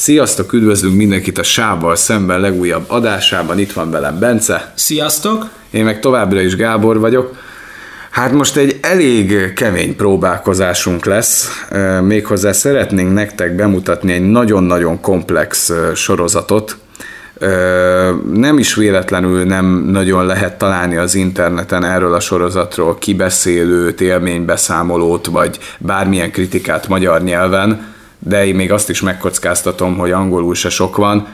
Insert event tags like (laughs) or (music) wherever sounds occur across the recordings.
Sziasztok, üdvözlünk mindenkit a Sávval szemben legújabb adásában. Itt van velem Bence. Sziasztok! Én meg továbbra is Gábor vagyok. Hát most egy elég kemény próbálkozásunk lesz, méghozzá szeretnénk nektek bemutatni egy nagyon-nagyon komplex sorozatot. Nem is véletlenül nem nagyon lehet találni az interneten erről a sorozatról kibeszélőt, élménybeszámolót, vagy bármilyen kritikát magyar nyelven, de én még azt is megkockáztatom, hogy angolul se sok van,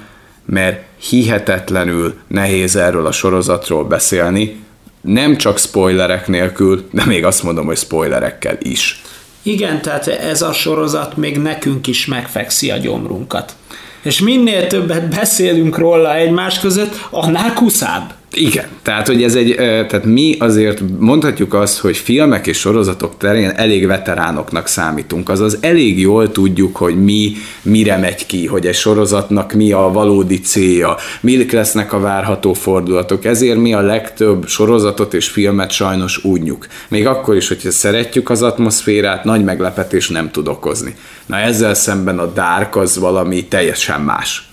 mert hihetetlenül nehéz erről a sorozatról beszélni, nem csak spoilerek nélkül, de még azt mondom, hogy spoilerekkel is. Igen, tehát ez a sorozat még nekünk is megfekszi a gyomrunkat. És minél többet beszélünk róla egymás között, annál kuszább. Igen, tehát hogy ez egy, tehát mi azért mondhatjuk azt, hogy filmek és sorozatok terén elég veteránoknak számítunk, azaz elég jól tudjuk, hogy mi mire megy ki, hogy egy sorozatnak mi a valódi célja, mik lesznek a várható fordulatok, ezért mi a legtöbb sorozatot és filmet sajnos úgyjuk. Még akkor is, hogyha szeretjük az atmoszférát, nagy meglepetés nem tud okozni. Na ezzel szemben a Dark az valami teljesen más.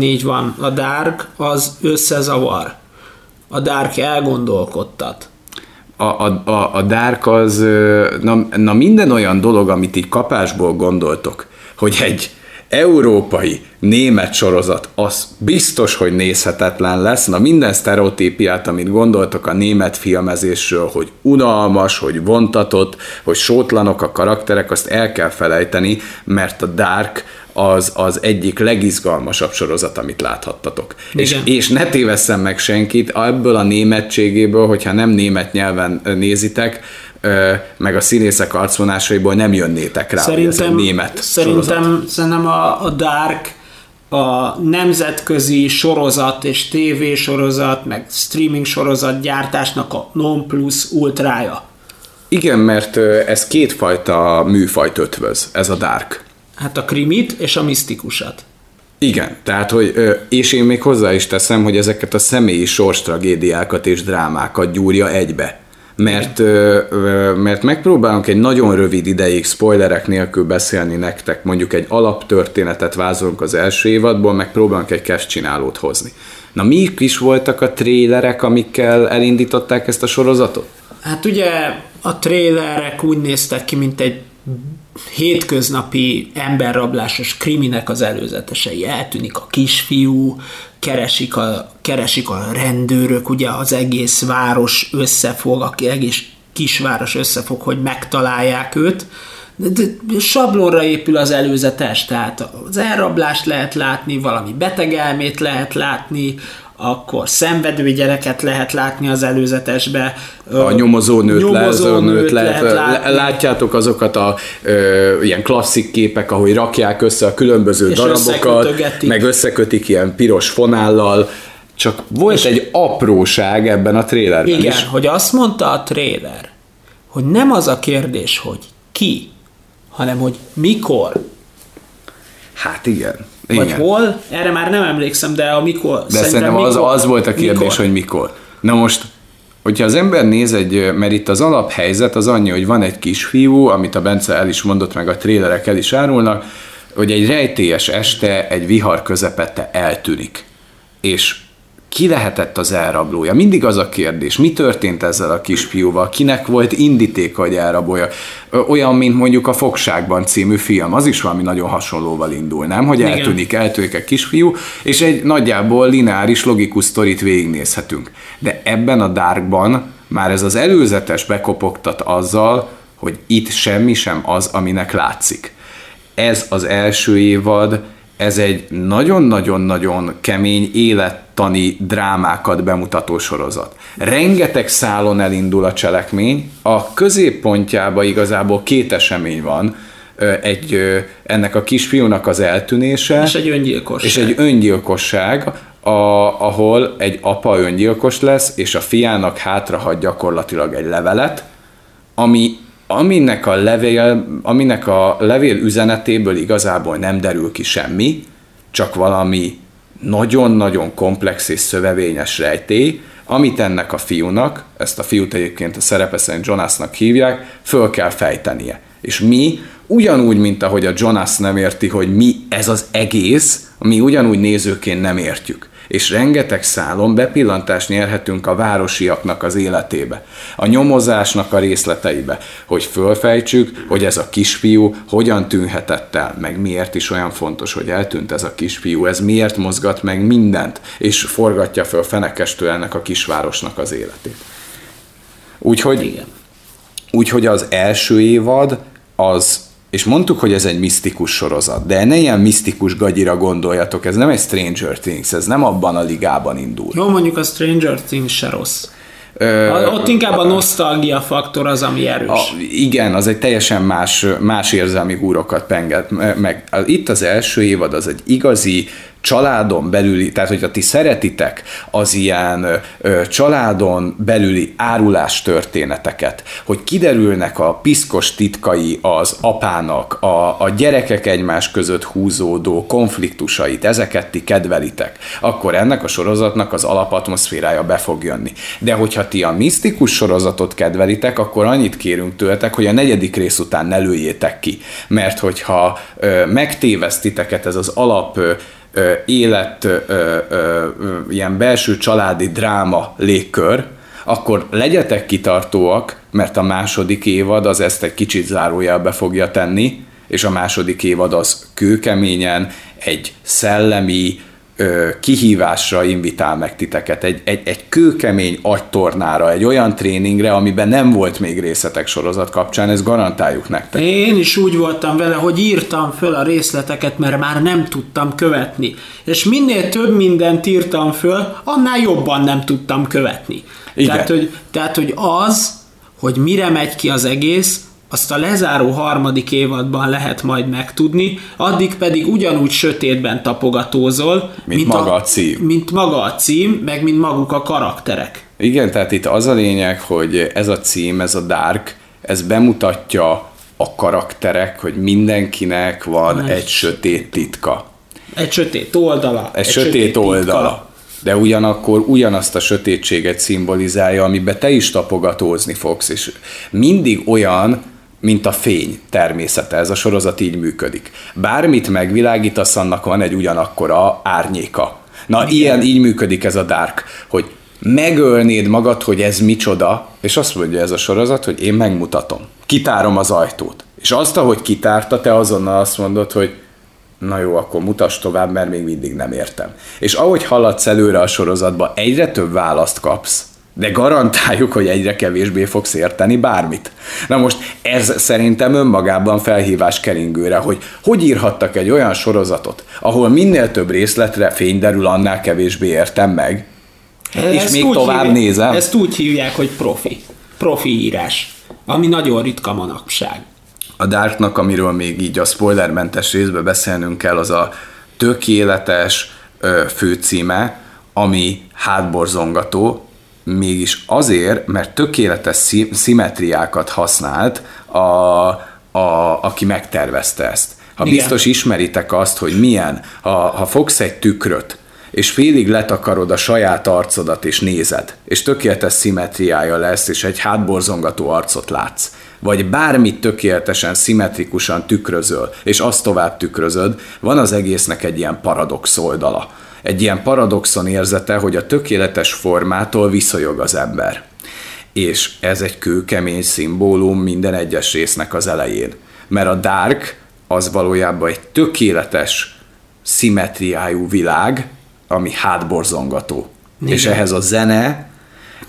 Így van, a Dark az összezavar a Dark elgondolkodtat. A, a, a, a Dark az, na, na minden olyan dolog, amit így kapásból gondoltok, hogy egy európai német sorozat, az biztos, hogy nézhetetlen lesz. Na minden sztereotípiát, amit gondoltok a német filmezésről, hogy unalmas, hogy vontatott, hogy sótlanok a karakterek, azt el kell felejteni, mert a Dark az az egyik legizgalmasabb sorozat, amit láthattatok. És, és ne tévesszem meg senkit, ebből a németségéből, hogyha nem német nyelven nézitek, meg a színészek arcvonásaiból nem jönnétek rá, szerintem, hogy ez egy német szerintem, sorozat. Szerintem a, a Dark a nemzetközi sorozat és TV sorozat, meg streaming sorozat gyártásnak a non plus ultrája. Igen, mert ez kétfajta műfajt ötvöz, ez a Dark. Hát a krimit és a misztikusat. Igen, tehát, hogy, és én még hozzá is teszem, hogy ezeket a személyi sorstragédiákat és drámákat gyúrja egybe. Mert, mert megpróbálunk egy nagyon rövid ideig spoilerek nélkül beszélni nektek, mondjuk egy alaptörténetet vázolunk az első évadból, megpróbálunk egy kezdcsinálót hozni. Na mik is voltak a trélerek, amikkel elindították ezt a sorozatot? Hát ugye a trélerek úgy néztek ki, mint egy hétköznapi emberrablásos kriminek az előzetesei. Eltűnik a kisfiú, keresik a, keresik a rendőrök, ugye az egész város összefog, aki egész kisváros összefog, hogy megtalálják őt. De, de sablonra épül az előzetes, tehát az elrablást lehet látni, valami betegelmét lehet látni, akkor szenvedő gyereket lehet látni az előzetesbe. A nyomozó nőt, nyomozó nőt lehet, lehet látni. Látjátok azokat a ö, ilyen klasszik képek, ahogy rakják össze a különböző És darabokat, meg összekötik ilyen piros fonállal, csak volt és egy apróság ebben a trélerben igen, is. hogy azt mondta a tréler, hogy nem az a kérdés, hogy ki, hanem hogy mikor. Hát igen. Vagy Igen. hol, erre már nem emlékszem, de a mikor. De szerintem, szerintem az, mikor, az volt a kérdés, mikor? hogy mikor. Na most, hogyha az ember néz egy, mert itt az alaphelyzet az annyi, hogy van egy kisfiú, amit a Bence el is mondott, meg a trélerek el is árulnak, hogy egy rejtélyes este egy vihar közepette eltűnik. És ki lehetett az elrablója? Mindig az a kérdés, mi történt ezzel a kisfiúval, kinek volt indítéka, hogy elrabolja? Olyan, mint mondjuk a Fogságban című film, az is valami nagyon hasonlóval indul, nem? Hogy eltűnik, eltűnik egy kisfiú, és egy nagyjából lineáris, logikus sztorit végignézhetünk. De ebben a Darkban már ez az előzetes bekopogtat azzal, hogy itt semmi sem az, aminek látszik. Ez az első évad, ez egy nagyon-nagyon-nagyon kemény élettani drámákat bemutató sorozat. Rengeteg szálon elindul a cselekmény, a középpontjába igazából két esemény van, egy, ennek a kisfiúnak az eltűnése, és egy öngyilkosság, és egy öngyilkosság a, ahol egy apa öngyilkos lesz, és a fiának hátrahagy gyakorlatilag egy levelet, ami aminek a levél, aminek a levél üzenetéből igazából nem derül ki semmi, csak valami nagyon-nagyon komplex és szövevényes rejtély, amit ennek a fiúnak, ezt a fiút egyébként a szerepe szerint Jonasnak hívják, föl kell fejtenie. És mi ugyanúgy, mint ahogy a Jonas nem érti, hogy mi ez az egész, mi ugyanúgy nézőként nem értjük és rengeteg szálon bepillantást nyerhetünk a városiaknak az életébe, a nyomozásnak a részleteibe, hogy fölfejtsük, hogy ez a kisfiú hogyan tűnhetett el, meg miért is olyan fontos, hogy eltűnt ez a kisfiú, ez miért mozgat meg mindent, és forgatja föl fenekestől ennek a kisvárosnak az életét. Úgyhogy, Igen. úgyhogy az első évad az és mondtuk, hogy ez egy misztikus sorozat, de ne ilyen misztikus gagyira gondoljatok, ez nem egy Stranger Things, ez nem abban a ligában indul. Jó, mondjuk a Stranger Things se rossz. Ö, Ott inkább a nosztalgia faktor az, ami erős. A, igen, az egy teljesen más, más érzelmi húrokat penget meg. Itt az első évad az egy igazi családon belüli, tehát hogyha ti szeretitek az ilyen ö, családon belüli árulás történeteket, hogy kiderülnek a piszkos titkai az apának, a, a gyerekek egymás között húzódó konfliktusait, ezeket ti kedvelitek, akkor ennek a sorozatnak az alapatmoszférája be fog jönni. De hogyha ti a misztikus sorozatot kedvelitek, akkor annyit kérünk tőletek, hogy a negyedik rész után ne lőjétek ki. Mert hogyha ö, megtévesztiteket ez az alap ö, élet, ilyen belső családi dráma légkör, akkor legyetek kitartóak, mert a második évad az ezt egy kicsit zárójelbe fogja tenni, és a második évad az kőkeményen egy szellemi, kihívásra invitál meg titeket, egy, egy, egy kőkemény agytornára, egy olyan tréningre, amiben nem volt még részletek sorozat kapcsán, ezt garantáljuk nektek. Én is úgy voltam vele, hogy írtam föl a részleteket, mert már nem tudtam követni. És minél több mindent írtam föl, annál jobban nem tudtam követni. Igen. Tehát, hogy, tehát, hogy az, hogy mire megy ki az egész, azt a lezáró harmadik évadban lehet majd megtudni, addig pedig ugyanúgy sötétben tapogatózol, mint, mint maga a, a cím. Mint maga a cím, meg mint maguk a karakterek. Igen, tehát itt az a lényeg, hogy ez a cím, ez a Dark, ez bemutatja a karakterek, hogy mindenkinek van egy, egy sötét titka. Egy sötét oldala. Egy, egy sötét, sötét oldala. Titka de ugyanakkor ugyanazt a sötétséget szimbolizálja, amiben te is tapogatózni fogsz, és mindig olyan, mint a fény természete. Ez a sorozat így működik. Bármit megvilágítasz, annak van egy ugyanakkora árnyéka. Na, Igen. ilyen, így működik ez a Dark, hogy megölnéd magad, hogy ez micsoda, és azt mondja ez a sorozat, hogy én megmutatom. Kitárom az ajtót. És azt, ahogy kitárta, te azonnal azt mondod, hogy na jó, akkor mutas tovább, mert még mindig nem értem. És ahogy haladsz előre a sorozatba, egyre több választ kapsz, de garantáljuk, hogy egyre kevésbé fogsz érteni bármit. Na most ez szerintem önmagában felhívás keringőre, hogy hogy írhattak egy olyan sorozatot, ahol minél több részletre fény derül, annál kevésbé értem meg, és ezt még tovább hívják, nézem. Ezt úgy hívják, hogy profi. Profi írás, ami nagyon ritka manapság. A Darknak, amiről még így a spoilermentes részben beszélnünk kell, az a tökéletes ö, főcíme, ami hátborzongató, mégis azért, mert tökéletes szimetriákat használt, a, a, aki megtervezte ezt. Ha Igen. biztos ismeritek azt, hogy milyen, ha, ha fogsz egy tükröt, és félig letakarod a saját arcodat, és nézed, és tökéletes szimetriája lesz, és egy hátborzongató arcot látsz, vagy bármit tökéletesen, szimmetrikusan tükrözöl, és azt tovább tükrözöd, van az egésznek egy ilyen paradox oldala egy ilyen paradoxon érzete, hogy a tökéletes formától viszonyog az ember. És ez egy kőkemény szimbólum minden egyes résznek az elején. Mert a Dark az valójában egy tökéletes szimetriájú világ, ami hátborzongató. Igen. És ehhez a zene...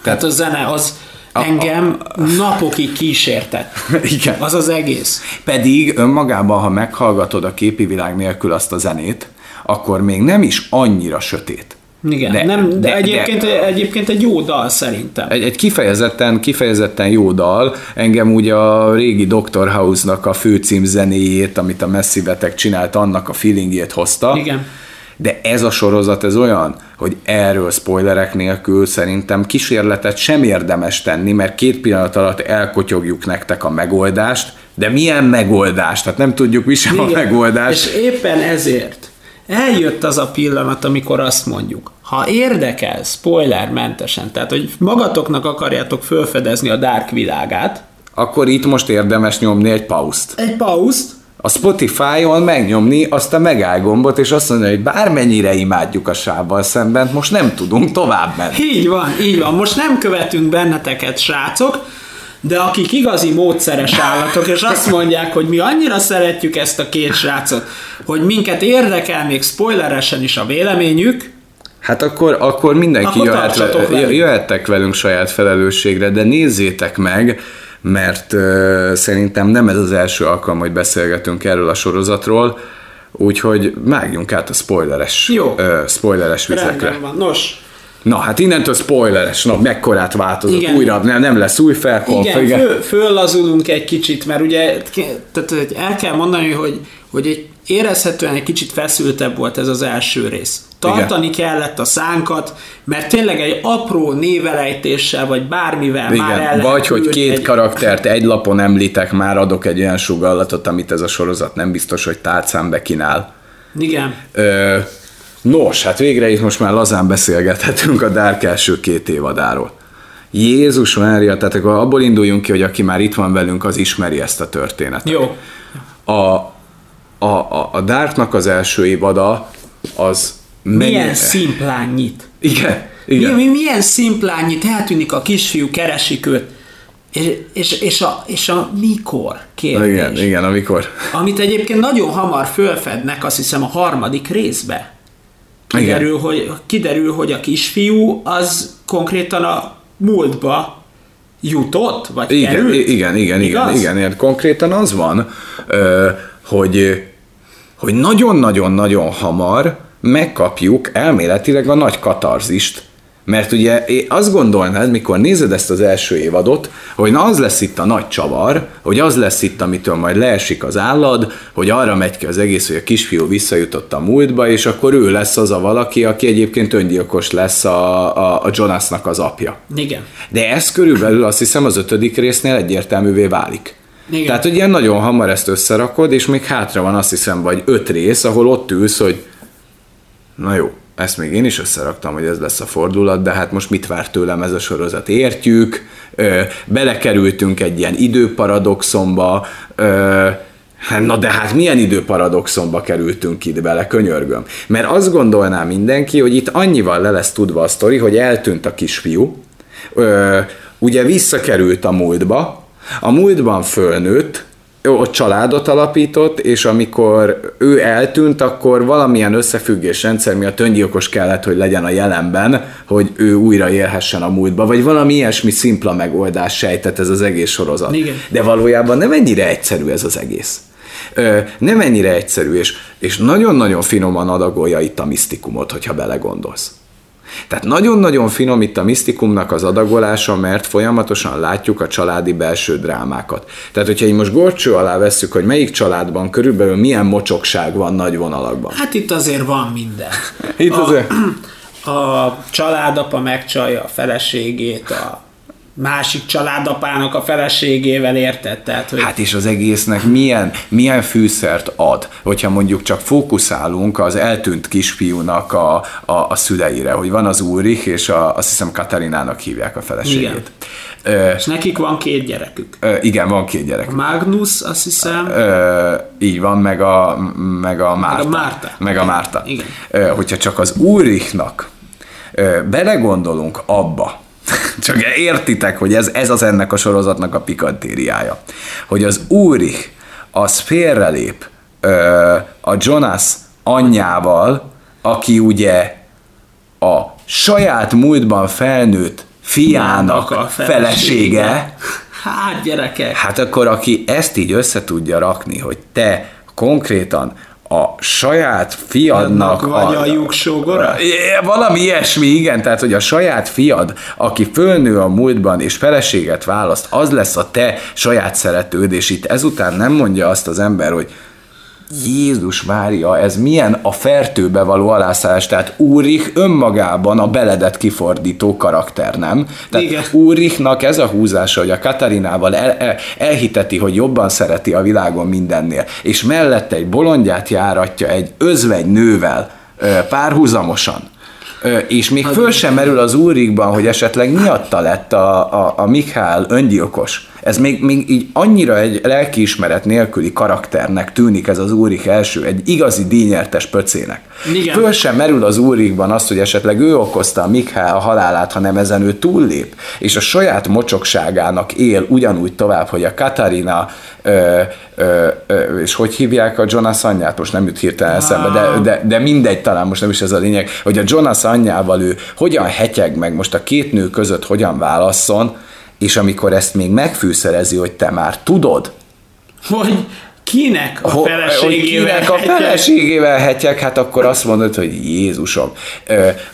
Tehát hát a zene az engem a, a, napokig kísértett. (laughs) Igen. Az az egész. Pedig önmagában, ha meghallgatod a képi világ nélkül azt a zenét, akkor még nem is annyira sötét. Igen, de, nem, de, de, egyébként, de, egyébként egy jó dal szerintem. Egy, egy kifejezetten, kifejezetten jó dal. Engem ugye a régi Dr. House-nak a főcím zenéjét, amit a Messzi beteg csinált, annak a feelingjét hozta. Igen. De ez a sorozat, ez olyan, hogy erről spoilerek nélkül szerintem kísérletet sem érdemes tenni, mert két pillanat alatt elkotyogjuk nektek a megoldást, de milyen megoldást? Tehát nem tudjuk mi sem Igen. a megoldást. És éppen ezért eljött az a pillanat, amikor azt mondjuk, ha érdekel, spoilermentesen, tehát hogy magatoknak akarjátok felfedezni a Dark világát, akkor itt most érdemes nyomni egy pauszt. Egy pauszt, A Spotify-on megnyomni azt a megáll gombot, és azt mondani, hogy bármennyire imádjuk a sávval szemben, most nem tudunk tovább menni. Így van, így van. Most nem követünk benneteket, srácok, de akik igazi módszeres állatok, és azt mondják, hogy mi annyira szeretjük ezt a két srácot, hogy minket érdekel még spoileresen is a véleményük, Hát akkor, akkor mindenki Akkor jöhet, velünk. jöhettek velünk saját felelősségre, de nézzétek meg, mert uh, szerintem nem ez az első alkalom, hogy beszélgetünk erről a sorozatról, úgyhogy vágjunk át a spoileres, Jó. Uh, spoileres vizekre. rendben van. Nos, Na hát innentől spoileres, na mekkorát változott, Igen. újra nem, nem lesz új felkonf, igen, föl, föllazulunk egy kicsit, mert ugye tehát hogy el kell mondani, hogy, hogy egy érezhetően egy kicsit feszültebb volt ez az első rész. Tartani Igen. kellett a szánkat, mert tényleg egy apró névelejtéssel, vagy bármivel már el Igen, vagy hogy két egy- karaktert egy lapon említek, már adok egy olyan sugallatot, amit ez a sorozat nem biztos, hogy tálcán kínál. Igen. Ö, nos, hát végre itt most már lazán beszélgethetünk a Dark első két évadáról. Jézus Mária, tehát akkor abból induljunk ki, hogy aki már itt van velünk, az ismeri ezt a történetet. Jó. A, a, a, a Darknak az első évada az Milyen mennyire- szimplán nyit. Igen, Mi, igen. mi, milyen szimplán nyit, eltűnik a kisfiú, keresik őt, és, és, és, a, és a mikor kérdés. Igen, igen, amikor... Amit egyébként nagyon hamar fölfednek, azt hiszem a harmadik részbe. Kiderül, hogy, kiderül, hogy a kisfiú az konkrétan a múltba jutott, vagy Igen, került. igen, igen, igen, Igaz? igen, igen. Konkrétan az van, hogy, hogy nagyon-nagyon-nagyon hamar megkapjuk elméletileg a nagy katarzist. Mert ugye azt gondolnád, mikor nézed ezt az első évadot, hogy na az lesz itt a nagy csavar, hogy az lesz itt, amitől majd leesik az állad, hogy arra megy ki az egész, hogy a kisfiú visszajutott a múltba, és akkor ő lesz az a valaki, aki egyébként öngyilkos lesz a, a, a Jonasnak az apja. Igen. De ez körülbelül azt hiszem az ötödik résznél egyértelművé válik. Igen. Tehát, hogy ilyen nagyon hamar ezt összerakod, és még hátra van azt hiszem, vagy öt rész, ahol ott ülsz, hogy na jó, ezt még én is összeraktam, hogy ez lesz a fordulat, de hát most mit vár tőlem ez a sorozat? Értjük, ö, belekerültünk egy ilyen időparadoxomba, ö, Hát, na de hát milyen időparadoxonba kerültünk itt bele, könyörgöm. Mert azt gondolná mindenki, hogy itt annyival le lesz tudva a sztori, hogy eltűnt a kisfiú, ö, ugye visszakerült a múltba, a múltban fölnőtt, ott családot alapított, és amikor ő eltűnt, akkor valamilyen összefüggés rendszer miatt öngyilkos kellett, hogy legyen a jelenben, hogy ő újra élhessen a múltba, vagy valami ilyesmi szimpla megoldás sejtett ez az egész sorozat. Igen. De valójában nem ennyire egyszerű ez az egész. Ö, nem ennyire egyszerű, és, és nagyon-nagyon finoman adagolja itt a misztikumot, hogyha belegondolsz. Tehát nagyon-nagyon finom itt a misztikumnak az adagolása, mert folyamatosan látjuk a családi belső drámákat. Tehát, hogyha így most gorcső alá vesszük, hogy melyik családban körülbelül milyen mocsokság van nagy vonalakban. Hát itt azért van minden. Itt a, azért- (clears throat) a családapa megcsalja a feleségét, a másik családapának a feleségével érted? Tehát, hogy Hát és az egésznek milyen, milyen fűszert ad, hogyha mondjuk csak fókuszálunk az eltűnt kisfiúnak a, a, a szüleire, hogy van az Ulrich, és a, azt hiszem Katarinának hívják a feleségét. Ö, és nekik van két gyerekük. ö, igen, van két gyerek. A Magnus, azt hiszem, Ö, így van, meg a, meg a Márta. Márta. Meg a Márta. Igen. Ö, hogyha csak az Ulrichnak ö, belegondolunk abba, (laughs) csak értitek, hogy ez, ez az ennek a sorozatnak a pikantériája, hogy az Ulrich az félrelép ö, a Jonas anyjával, aki ugye a saját múltban felnőtt fiának a felesége, Hát gyerekek, Hát akkor aki ezt így össze tudja rakni, hogy te konkrétan a saját fiadnak vagy a lyuksógora? É, Valami ilyesmi, igen, tehát hogy a saját fiad, aki fölnő a múltban és feleséget választ, az lesz a te saját szeretőd, és itt ezután nem mondja azt az ember, hogy Jézus Mária, ez milyen a fertőbe való alászállás, tehát Úrich önmagában a beledet kifordító karakter, nem? Tehát Igen. Úrichnak ez a húzása, hogy a Katarinával el, el, elhiteti, hogy jobban szereti a világon mindennél, és mellette egy bolondját járatja egy özvegy nővel párhuzamosan, és még föl sem merül az úrikban, hogy esetleg miatta lett a, a, a Mikhail öngyilkos. Ez még, még így annyira egy lelkiismeret nélküli karakternek tűnik ez az Úrik első, egy igazi díjnyertes pöcének. Igen. Föl sem merül az Úrikban azt, hogy esetleg ő okozta a Mikhail a halálát, hanem ezen ő túllép, és a saját mocsokságának él ugyanúgy tovább, hogy a Katarina ö, ö, ö, és hogy hívják a Jonas anyját, most nem jut hirtelen eszembe, de, de, de mindegy, talán most nem is ez a lényeg, hogy a Jonas anyjával ő hogyan hetyeg meg most a két nő között hogyan válasszon, és amikor ezt még megfűszerezi, hogy te már tudod, hogy kinek a feleségével kinek a feleségével hetyek, hát akkor azt mondod, hogy Jézusom.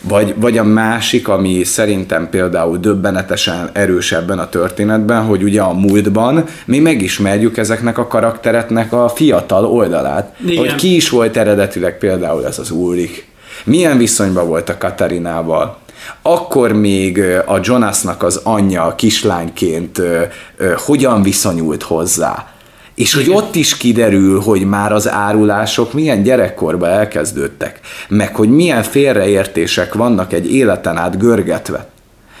Vagy, vagy a másik, ami szerintem például döbbenetesen erős ebben a történetben, hogy ugye a múltban mi megismerjük ezeknek a karakteretnek a fiatal oldalát. Igen. Hogy ki is volt eredetileg például ez az Ulrich. Milyen viszonyban volt a Katarinával? Akkor még a Jonasnak az anyja kislányként hogyan viszonyult hozzá? És hogy ott is kiderül, hogy már az árulások milyen gyerekkorban elkezdődtek, meg hogy milyen félreértések vannak egy életen át görgetve.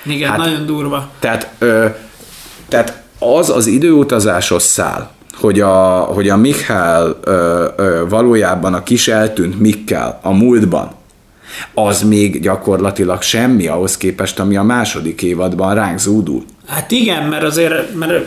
Igen, hát, nagyon durva. Tehát, ö, tehát az az időutazáshoz száll, hogy a, hogy a Mikhail ö, ö, valójában a kis eltűnt Mikkel a múltban, az még gyakorlatilag semmi ahhoz képest, ami a második évadban ránk zúdul. Hát igen, mert azért, mert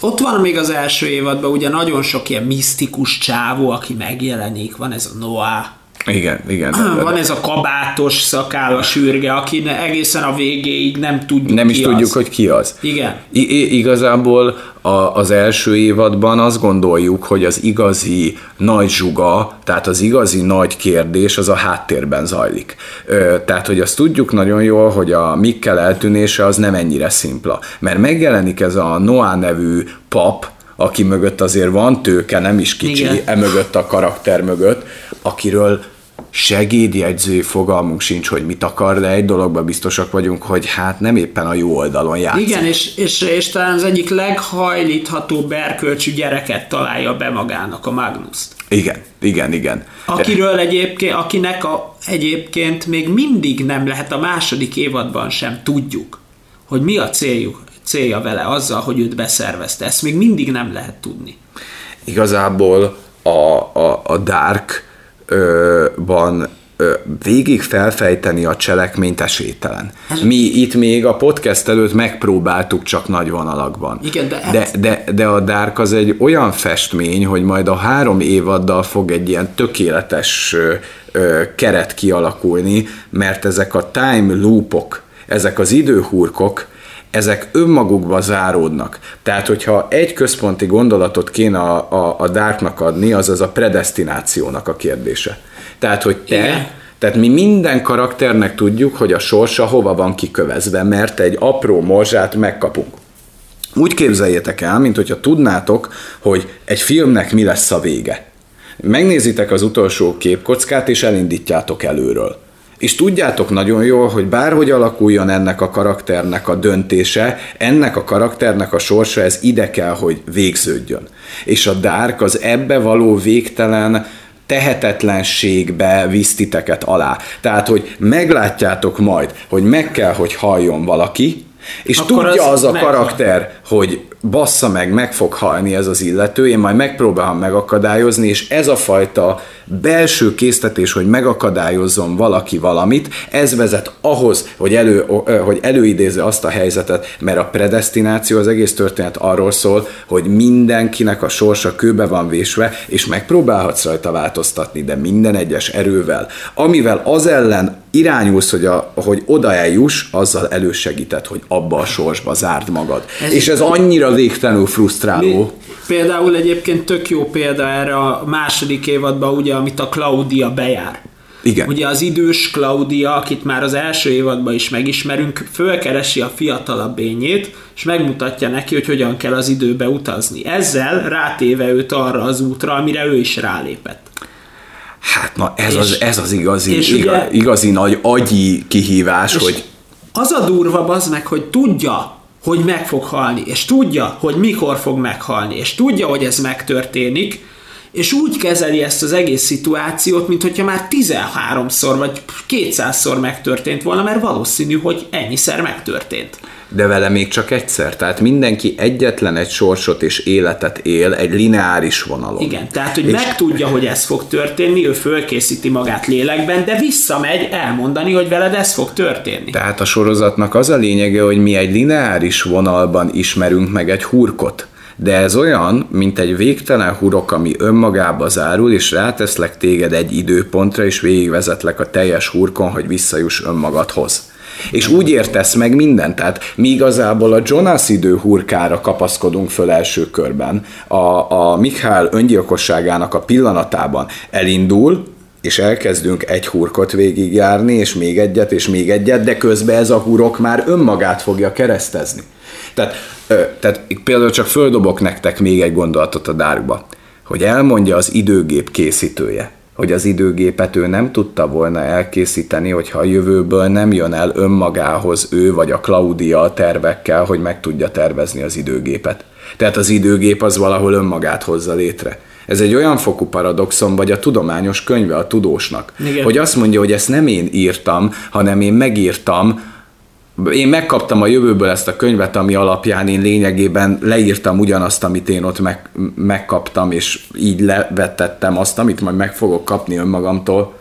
ott van még az első évadban ugye nagyon sok ilyen misztikus csávó, aki megjelenik, van ez a Noah, igen, igen. (clears throat) De, Van ez a kabátos szakálla sürge, aki egészen a végéig nem tudjuk Nem is ki tudjuk, az. hogy ki az. Igen. I- igazából a, az első évadban azt gondoljuk, hogy az igazi nagy zsuga, tehát az igazi nagy kérdés az a háttérben zajlik. Ö, tehát, hogy azt tudjuk nagyon jól, hogy a Mikkel eltűnése az nem ennyire szimpla. Mert megjelenik ez a Noah nevű pap, aki mögött azért van tőke, nem is kicsi, Igen. e mögött a karakter mögött, akiről segédjegyző fogalmunk sincs, hogy mit akar, de egy dologban biztosak vagyunk, hogy hát nem éppen a jó oldalon játszik. Igen, és, és, és talán az egyik leghajlítható berkölcsű gyereket találja be magának a Magnuszt. Igen, igen, igen. Akiről egyébként, akinek a, egyébként még mindig nem lehet a második évadban sem tudjuk, hogy mi a céljuk, célja vele azzal, hogy őt beszervezte. Ezt még mindig nem lehet tudni. Igazából a, a, a Dark-ban végig felfejteni a cselekményt esélytelen. Mi itt még a podcast előtt megpróbáltuk csak nagy vonalakban. Igen, de, de, de, de a Dark az egy olyan festmény, hogy majd a három évaddal fog egy ilyen tökéletes keret kialakulni, mert ezek a time loopok, ezek az időhurkok, ezek önmagukba záródnak. Tehát, hogyha egy központi gondolatot kéne a, a, a Darknak adni, az az a predestinációnak a kérdése. Tehát, hogy te, Igen. tehát mi minden karakternek tudjuk, hogy a sorsa hova van kikövezve, mert egy apró morzsát megkapunk. Úgy képzeljétek el, mint hogyha tudnátok, hogy egy filmnek mi lesz a vége. Megnézitek az utolsó képkockát, és elindítjátok előről és tudjátok nagyon jól, hogy bárhogy alakuljon ennek a karakternek a döntése, ennek a karakternek a sorsa, ez ide kell, hogy végződjön. És a Dark az ebbe való végtelen tehetetlenségbe visz titeket alá. Tehát, hogy meglátjátok majd, hogy meg kell, hogy halljon valaki, és Akkor tudja az, az a karakter, hogy bassza meg, meg fog halni ez az illető, én majd megpróbálom megakadályozni, és ez a fajta belső késztetés, hogy megakadályozzon valaki valamit, ez vezet ahhoz, hogy, elő, hogy előidézze azt a helyzetet, mert a predestináció, az egész történet arról szól, hogy mindenkinek a sorsa kőbe van vésve, és megpróbálhatsz rajta változtatni, de minden egyes erővel, amivel az ellen irányulsz, hogy, a, hogy oda eljuss, azzal elősegített, hogy abba a sorsba zárd magad. Ez és ez annyira végtelenül frusztráló. Mi, például egyébként tök jó példa erre a második évadban, ugye, amit a Claudia bejár. Igen. Ugye az idős Claudia, akit már az első évadban is megismerünk, fölkeresi a fiatalabb bényét, és megmutatja neki, hogy hogyan kell az időbe utazni. Ezzel rátéve őt arra az útra, amire ő is rálépett. Hát na ez, és, az, ez az igazi, és igazi, ugye, igazi nagy agyi kihívás, hogy... Az a durva az meg, hogy tudja, hogy meg fog halni, és tudja, hogy mikor fog meghalni, és tudja, hogy ez megtörténik, és úgy kezeli ezt az egész szituációt, mint hogyha már 13-szor vagy 200-szor megtörtént volna, mert valószínű, hogy ennyiszer megtörtént. de vele még csak egyszer. Tehát mindenki egyetlen egy sorsot és életet él egy lineáris vonalon. Igen, tehát hogy és... megtudja, hogy ez fog történni, ő fölkészíti magát lélekben, de visszamegy elmondani, hogy veled ez fog történni. Tehát a sorozatnak az a lényege, hogy mi egy lineáris vonalban ismerünk meg egy hurkot de ez olyan, mint egy végtelen hurok, ami önmagába zárul, és ráteszlek téged egy időpontra, és végigvezetlek a teljes hurkon, hogy visszajuss önmagadhoz. És úgy értesz meg mindent, tehát mi igazából a Jonas idő hurkára kapaszkodunk föl első körben. A, a Mikhail öngyilkosságának a pillanatában elindul, és elkezdünk egy hurkot végigjárni, és még egyet, és még egyet, de közben ez a hurok már önmagát fogja keresztezni. Tehát, tehát például csak földobok nektek még egy gondolatot a dárkba, hogy elmondja az időgép készítője, hogy az időgépet ő nem tudta volna elkészíteni, hogyha a jövőből nem jön el önmagához ő vagy a Claudia a tervekkel, hogy meg tudja tervezni az időgépet. Tehát az időgép az valahol önmagát hozza létre. Ez egy olyan fokú paradoxon, vagy a tudományos könyve a tudósnak, Igen. hogy azt mondja, hogy ezt nem én írtam, hanem én megírtam én megkaptam a jövőből ezt a könyvet, ami alapján én lényegében leírtam ugyanazt, amit én ott meg, megkaptam, és így levetettem azt, amit majd meg fogok kapni önmagamtól.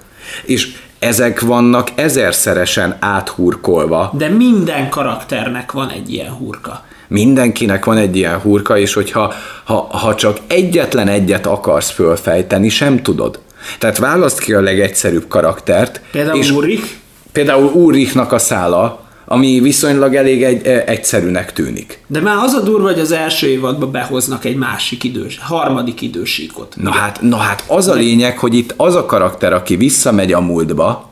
És ezek vannak ezerszeresen áthurkolva. De minden karakternek van egy ilyen hurka. Mindenkinek van egy ilyen hurka, és hogyha ha, ha csak egyetlen egyet akarsz fölfejteni, sem tudod. Tehát választ ki a legegyszerűbb karaktert. Például és Ulrich? Például Ulrichnak a szála, ami viszonylag elég egy, e, egyszerűnek tűnik. De már az a durva, hogy az első évadban behoznak egy másik idős, harmadik idősíkot. Na hát, na hát az a lényeg, hogy itt az a karakter, aki visszamegy a múltba,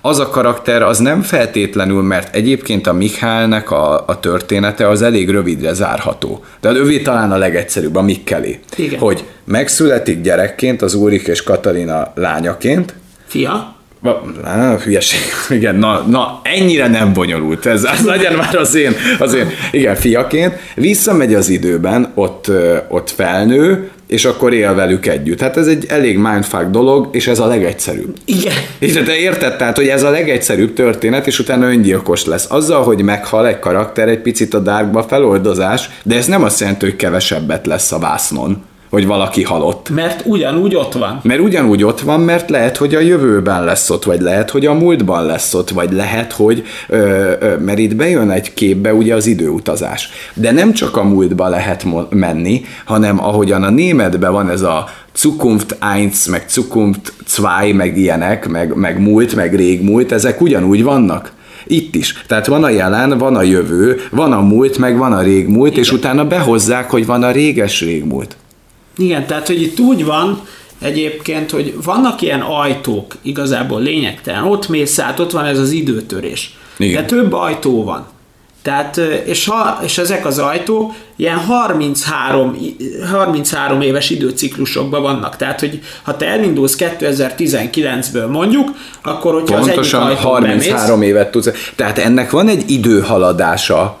az a karakter az nem feltétlenül, mert egyébként a Mikhálnek a, a története az elég rövidre zárható. De övé talán a legegyszerűbb a Mikkeli. Igen. Hogy megszületik gyerekként az Úrik és Katalina lányaként. Fia? Na, hülyeség. (laughs) Igen, na, na, ennyire nem bonyolult ez. Az legyen már az én, az én, igen, fiaként. Visszamegy az időben, ott, ott felnő, és akkor él velük együtt. Hát ez egy elég mindfuck dolog, és ez a legegyszerűbb. Igen. És te érted, tehát, hogy ez a legegyszerűbb történet, és utána öngyilkos lesz. Azzal, hogy meghal egy karakter, egy picit a darkba feloldozás, de ez nem azt jelenti, hogy kevesebbet lesz a vásznon hogy valaki halott. Mert ugyanúgy ott van. Mert ugyanúgy ott van, mert lehet, hogy a jövőben lesz ott, vagy lehet, hogy a múltban lesz ott, vagy lehet, hogy, ö, ö, mert itt bejön egy képbe ugye az időutazás. De nem csak a múltba lehet menni, hanem ahogyan a németben van ez a Zukunft 1, meg Zukunft 2, meg ilyenek, meg, meg múlt, meg régmúlt, ezek ugyanúgy vannak. Itt is. Tehát van a jelen, van a jövő, van a múlt, meg van a régmúlt, Igen. és utána behozzák, hogy van a réges régmúlt. Igen, tehát hogy itt úgy van, egyébként, hogy vannak ilyen ajtók, igazából lényegtelen. Ott mész át, ott van ez az időtörés. Igen. De több ajtó van. Tehát, és, ha, és ezek az ajtók ilyen 33, 33 éves időciklusokban vannak. Tehát, hogy ha te elindulsz 2019-ből mondjuk, akkor hogyha Pontosan az egyik 33 bemész, évet tudsz. Tehát ennek van egy időhaladása,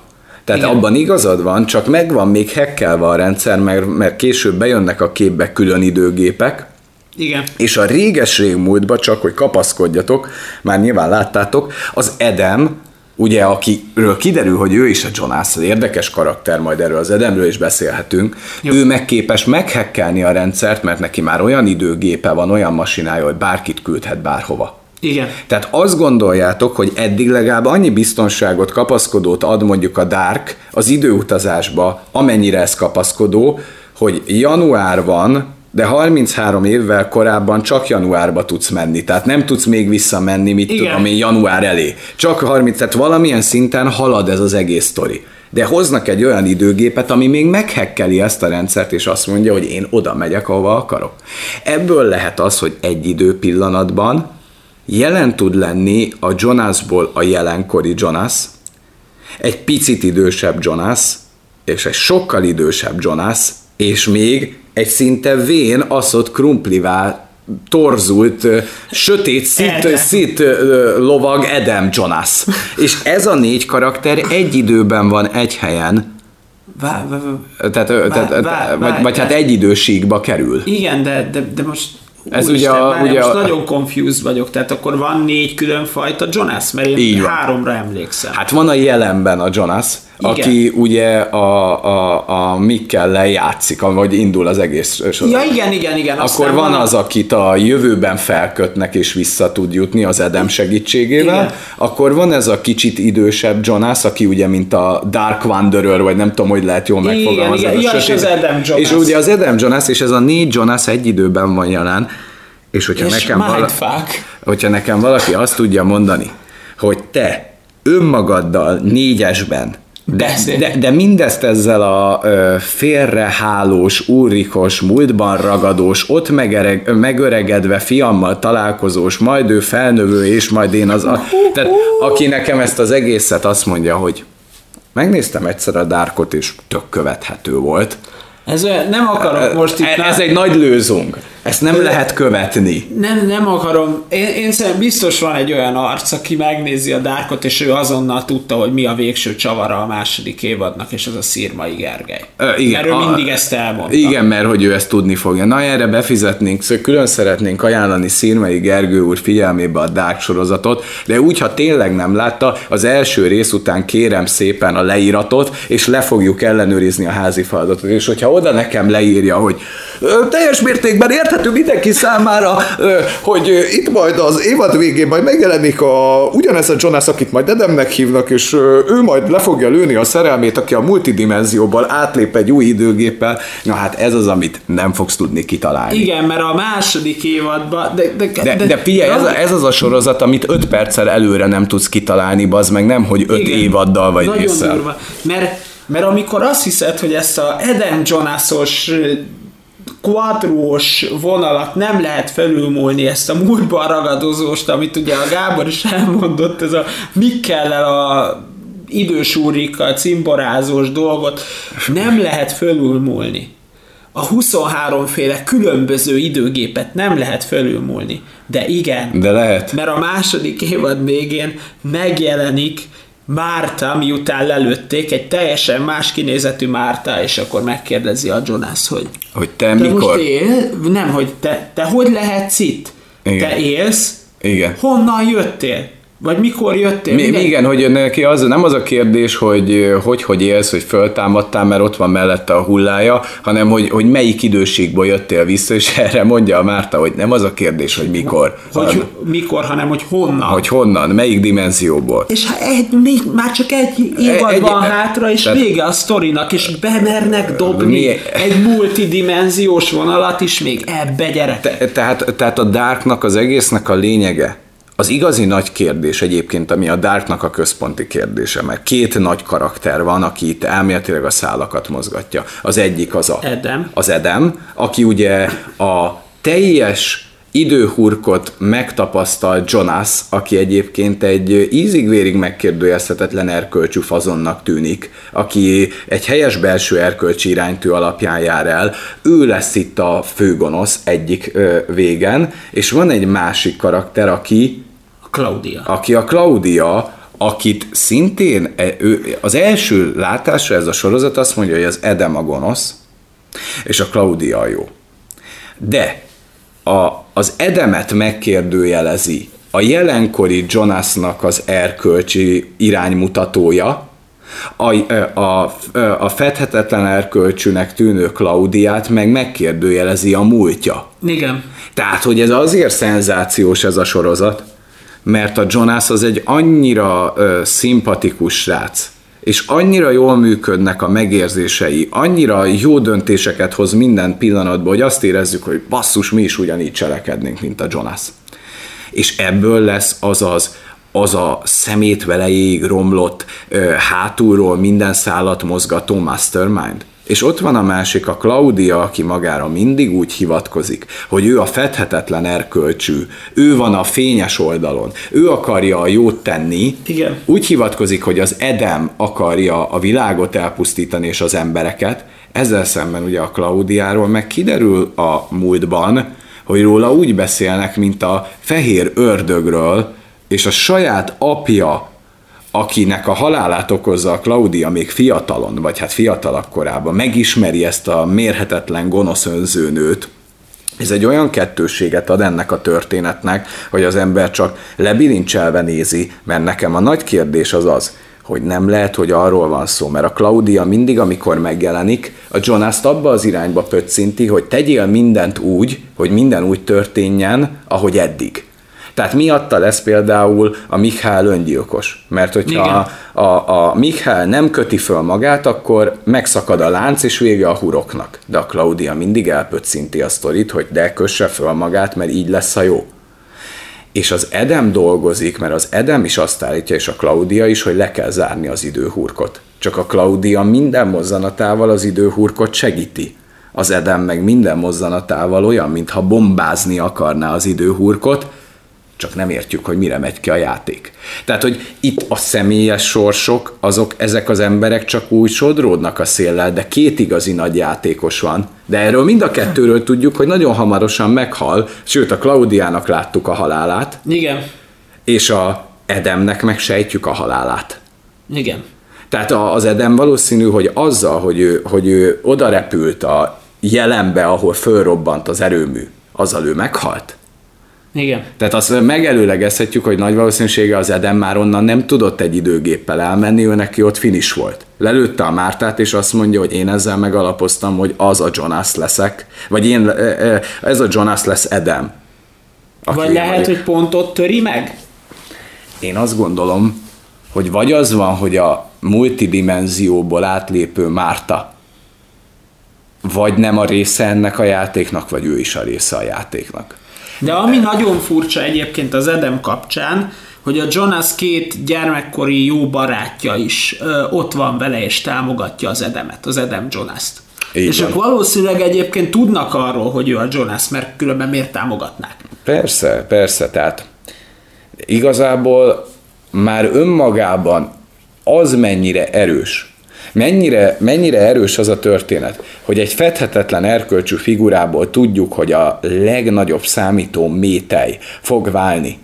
tehát Igen. abban igazad van, csak megvan még hekkelve a rendszer, mert, mert később bejönnek a képbe külön időgépek, igen. És a réges régmúltba, csak hogy kapaszkodjatok, már nyilván láttátok, az Edem, ugye, akiről kiderül, hogy ő is a Jonas, érdekes karakter, majd erről az Edemről is beszélhetünk, Jó. ő megképes meghekkelni a rendszert, mert neki már olyan időgépe van, olyan masinája, hogy bárkit küldhet bárhova. Igen. Tehát azt gondoljátok, hogy eddig legalább annyi biztonságot, kapaszkodót ad mondjuk a Dark az időutazásba, amennyire ez kapaszkodó, hogy január van, de 33 évvel korábban csak januárba tudsz menni, tehát nem tudsz még visszamenni, mit Igen. tudom én, január elé. Csak 30, tehát valamilyen szinten halad ez az egész sztori. De hoznak egy olyan időgépet, ami még meghekkeli ezt a rendszert, és azt mondja, hogy én oda megyek, ahova akarok. Ebből lehet az, hogy egy idő pillanatban jelen tud lenni a Jonasból a jelenkori Jonas, egy picit idősebb Jonas, és egy sokkal idősebb Jonas, és még egy szinte vén, aszott krumplivá torzult, sötét, szit, szit lovag Edem Jonas. És ez a négy karakter egy időben van egy helyen, Vá, vá, vá, tehát, vá, tehát vá, vagy, vagy hát egy időségbe kerül. Igen, de, de, de most ez ugye, a, ugye most a... nagyon confused vagyok, tehát akkor van négy külön fajta Jonas, mert én Így háromra van. emlékszem. Hát van a jelenben a Jonas, Igen. aki ugye a, a, a Mikkel játszik, vagy indul az egész sorozat. Ja, igen, igen, igen. Akkor van az, akit a jövőben felkötnek és vissza tud jutni az Edem segítségével. Igen. Akkor van ez a kicsit idősebb Jonas, aki ugye mint a Dark Wanderer, vagy nem tudom, hogy lehet jól megfogalmazni. Igen, igen. Ja, és az Adam Jonas. És ugye az Adam Jonas, és ez a négy Jonas egy időben van jelen, és hogyha, és nekem, vala, hogyha nekem valaki azt tudja mondani, hogy te önmagaddal négyesben de, de, de mindezt ezzel a ö, félrehálós, úrikos, múltban ragadós, ott megereg, megöregedve fiammal találkozós, majd ő felnövő, és majd én az... A, tehát aki nekem ezt az egészet azt mondja, hogy megnéztem egyszer a Darkot, és tök követhető volt. Ez nem akarok most itt... Ez, ez egy nagy lőzung. Ezt nem lehet követni. Nem, nem akarom. Én, én szerintem biztos van egy olyan arc, aki megnézi a Darkot, és ő azonnal tudta, hogy mi a végső csavara a második évadnak, és az a Szirmai Gergely. Ö, igen, mert ő a, mindig ezt elmondta. Igen, mert hogy ő ezt tudni fogja. Na erre befizetnénk, szóval külön szeretnénk ajánlani Szirmai Gergő úr figyelmébe a Dark sorozatot, de úgy, ha tényleg nem látta, az első rész után kérem szépen a leíratot, és le fogjuk ellenőrizni a házi feladatot. És hogyha oda nekem leírja, hogy teljes mértékben érthető mindenki számára, hogy itt majd az évad végén majd megjelenik a, ugyanez a Jonas, akit majd Edemnek hívnak, és ő majd le fogja lőni a szerelmét, aki a multidimenzióból átlép egy új időgéppel. Na hát ez az, amit nem fogsz tudni kitalálni. Igen, mert a második évadban... De, de, de, de, de figyelj, ez, ez az a sorozat, amit öt perccel előre nem tudsz kitalálni, bazd meg nem, hogy öt Igen, évaddal vagy Nagyon durva, mert mert amikor azt hiszed, hogy ezt a Eden Jonasos quadrós vonalat nem lehet felülmúlni, ezt a múltban ragadozóst, amit ugye a Gábor is elmondott, ez a Mikkellel a idős úrikkal cimborázós dolgot nem lehet fölülmúlni. A 23 féle különböző időgépet nem lehet fölülmúlni. De igen. De lehet. Mert a második évad végén megjelenik Márta, miután lelőtték, egy teljesen más kinézetű Márta, és akkor megkérdezi a Jonas, hogy hogy te, te mikor... most él? Nem, hogy te, te hogy lehetsz itt? Igen. Te élsz? Igen. Honnan jöttél? Vagy mikor jöttél? Mi, igen, hogy neki az, nem az a kérdés, hogy hogy, hogy élsz, hogy föltámadtál, mert ott van mellette a hullája, hanem hogy, hogy melyik időségből jöttél vissza, és (laughs) erre mondja a Márta, hogy nem az a kérdés, hogy mikor. Hogy hanem, mikor, hanem hogy honnan. Hogy honnan, melyik dimenzióból. És ha egy, még, már csak egy évad egy, van hátra, és tehát, vége a sztorinak, és bemernek dobni mi, egy multidimenziós vonalat is még ebbe gyere. Te, tehát, tehát a Darknak az egésznek a lényege, az igazi nagy kérdés egyébként, ami a Darknak a központi kérdése, mert két nagy karakter van, aki itt elméletileg a szálakat mozgatja. Az egyik az a Edem, az Edem aki ugye a teljes időhurkot megtapasztalt Jonas, aki egyébként egy ízig-vérig megkérdőjelezhetetlen erkölcsű fazonnak tűnik, aki egy helyes belső erkölcsi iránytű alapján jár el, ő lesz itt a főgonosz egyik végen, és van egy másik karakter, aki Claudia. Aki a Claudia, akit szintén e, ő, az első látásra ez a sorozat azt mondja, hogy az Edem a gonosz, és a Claudia a jó. De a, az Edemet megkérdőjelezi a jelenkori Jonasnak az erkölcsi iránymutatója, a, a, a fedhetetlen erkölcsűnek tűnő Klaudiát meg megkérdőjelezi a múltja. Igen. Tehát, hogy ez azért szenzációs ez a sorozat, mert a Jonas az egy annyira ö, szimpatikus srác, és annyira jól működnek a megérzései, annyira jó döntéseket hoz minden pillanatban, hogy azt érezzük, hogy basszus, mi is ugyanígy cselekednénk, mint a Jonas. És ebből lesz az az, az a szemét velejéig romlott, ö, hátulról minden szállat mozgató mastermind. És ott van a másik, a Claudia, aki magára mindig úgy hivatkozik, hogy ő a fedhetetlen erkölcsű, ő van a fényes oldalon, ő akarja a jót tenni, Igen. úgy hivatkozik, hogy az Edem akarja a világot elpusztítani és az embereket, ezzel szemben ugye a Klaudiáról meg kiderül a múltban, hogy róla úgy beszélnek, mint a fehér ördögről, és a saját apja akinek a halálát okozza a Claudia még fiatalon, vagy hát fiatalabb korában, megismeri ezt a mérhetetlen gonosz önzőnőt, ez egy olyan kettőséget ad ennek a történetnek, hogy az ember csak lebilincselve nézi, mert nekem a nagy kérdés az az, hogy nem lehet, hogy arról van szó, mert a Claudia mindig, amikor megjelenik, a Jonas abba az irányba pöccinti, hogy tegyél mindent úgy, hogy minden úgy történjen, ahogy eddig. Tehát miatta lesz például a Mihály öngyilkos. Mert hogyha a, a, a Mihály nem köti föl magát, akkor megszakad a lánc, és vége a huroknak. De a Claudia mindig elpöccinti a sztorit, hogy de kösse föl magát, mert így lesz a jó és az Edem dolgozik, mert az Edem is azt állítja, és a Claudia is, hogy le kell zárni az időhurkot. Csak a Claudia minden mozzanatával az időhurkot segíti. Az Edem meg minden mozzanatával olyan, mintha bombázni akarná az időhurkot, csak nem értjük, hogy mire megy ki a játék. Tehát, hogy itt a személyes sorsok, azok, ezek az emberek csak úgy sodródnak a széllel, de két igazi nagy játékos van. De erről mind a kettőről tudjuk, hogy nagyon hamarosan meghal, sőt a Klaudiának láttuk a halálát. Igen. És a Edemnek meg sejtjük a halálát. Igen. Tehát az Edem valószínű, hogy azzal, hogy ő, hogy ő oda repült a jelenbe, ahol fölrobbant az erőmű, azzal ő meghalt. Igen. Tehát azt megelőlegezhetjük, hogy nagy valószínűsége az Edem már onnan nem tudott egy időgéppel elmenni, ő neki ott finis volt. Lelőtte a Mártát, és azt mondja, hogy én ezzel megalapoztam, hogy az a Jonas leszek, vagy én, ez a Jonas lesz Edem. Vagy lehet, vagyok. hogy pont ott töri meg? Én azt gondolom, hogy vagy az van, hogy a multidimenzióból átlépő Márta, vagy nem a része ennek a játéknak, vagy ő is a része a játéknak. De ami nagyon furcsa egyébként az Edem kapcsán, hogy a Jonas két gyermekkori jó barátja is ö, ott van vele és támogatja az Edemet, az Edem Jonas-t. Így és van. ők valószínűleg egyébként tudnak arról, hogy ő a Jonas, mert különben miért támogatnák? Persze, persze, tehát igazából már önmagában az mennyire erős, Mennyire, mennyire erős az a történet, hogy egy fedhetetlen erkölcsű figurából tudjuk, hogy a legnagyobb számító métej fog válni.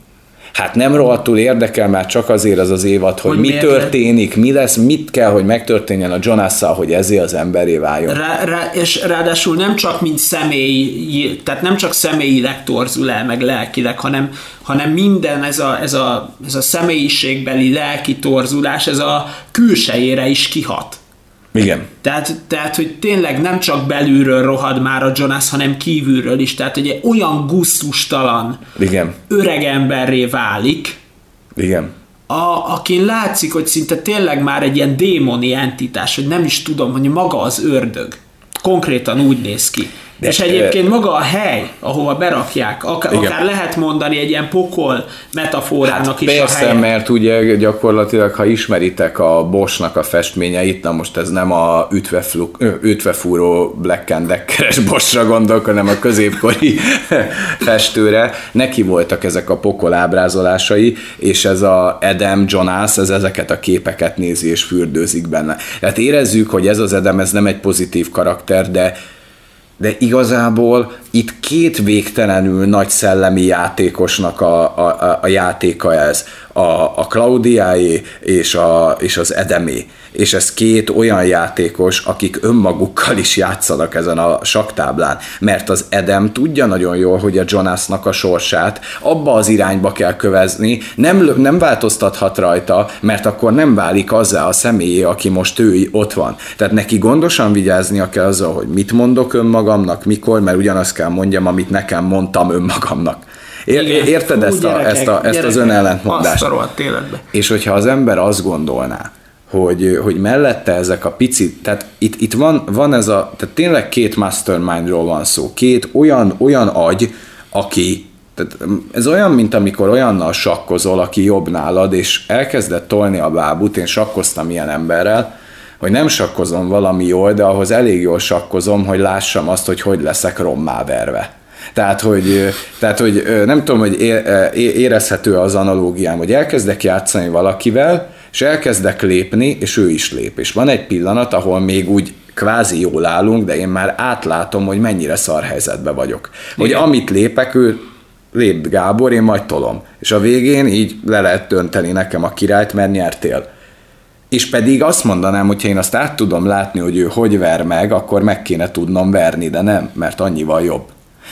Hát nem rohadtul érdekel már csak azért az az évad, hogy, hogy mi történik, mi lesz, mit kell, hogy megtörténjen a jonas hogy ezért az emberé váljon. Rá, rá, és ráadásul nem csak mint személyi, tehát nem csak személyileg torzul el, meg lelkileg, hanem, hanem minden ez a, ez, a, ez a személyiségbeli lelki torzulás, ez a külsejére is kihat. Igen. Tehát, tehát, hogy tényleg nem csak belülről rohad már a Jonas, hanem kívülről is. Tehát, hogy olyan gusztustalan Igen. öreg emberré válik, Igen. A, akin látszik, hogy szinte tényleg már egy ilyen démoni entitás, hogy nem is tudom, hogy maga az ördög. Konkrétan úgy néz ki. De és egyébként maga a hely, ahova berakják, akár, akár lehet mondani egy ilyen pokol metaforának hát is persze, a helye. mert ugye gyakorlatilag, ha ismeritek a Bosnak a festményeit, na most ez nem a ütvefúró Black and Deckeres Bosra gondolok, hanem a középkori (laughs) festőre. Neki voltak ezek a pokol ábrázolásai, és ez a Edem Jonas, ez ezeket a képeket nézi és fürdőzik benne. Tehát érezzük, hogy ez az Edem, ez nem egy pozitív karakter, de de igazából itt két végtelenül nagy szellemi játékosnak a, a, a játéka ez, a, a Claudiáé és, a, és az Edemé és ez két olyan játékos, akik önmagukkal is játszanak ezen a saktáblán, mert az Edem tudja nagyon jól, hogy a Jonasnak a sorsát abba az irányba kell kövezni, nem, nem változtathat rajta, mert akkor nem válik azzá a személyé, aki most ő ott van. Tehát neki gondosan vigyáznia kell azzal, hogy mit mondok önmagamnak, mikor, mert ugyanazt kell mondjam, amit nekem mondtam önmagamnak. Igen. Érted Fú, ezt, a, gyerekek, ezt, a, ezt az önellentmondást? És hogyha az ember azt gondolná, hogy, hogy mellette ezek a pici, tehát itt, itt van, van ez a, tehát tényleg két mastermindról van szó, két olyan, olyan agy, aki, tehát ez olyan, mint amikor olyannal sakkozol, aki jobb nálad, és elkezdett tolni a bábút, én sakkoztam ilyen emberrel, hogy nem sakkozom valami jól, de ahhoz elég jól sakkozom, hogy lássam azt, hogy hogy leszek rommá verve. Tehát, hogy, tehát, hogy nem tudom, hogy érezhető az analógiám, hogy elkezdek játszani valakivel, és elkezdek lépni, és ő is lép. És van egy pillanat, ahol még úgy kvázi jól állunk, de én már átlátom, hogy mennyire szar helyzetben vagyok. Hogy Igen. amit lépek, ő lép Gábor, én majd tolom. És a végén így le lehet dönteni nekem a királyt, mert nyertél. És pedig azt mondanám, hogyha én azt át tudom látni, hogy ő hogy ver meg, akkor meg kéne tudnom verni, de nem, mert annyival jobb.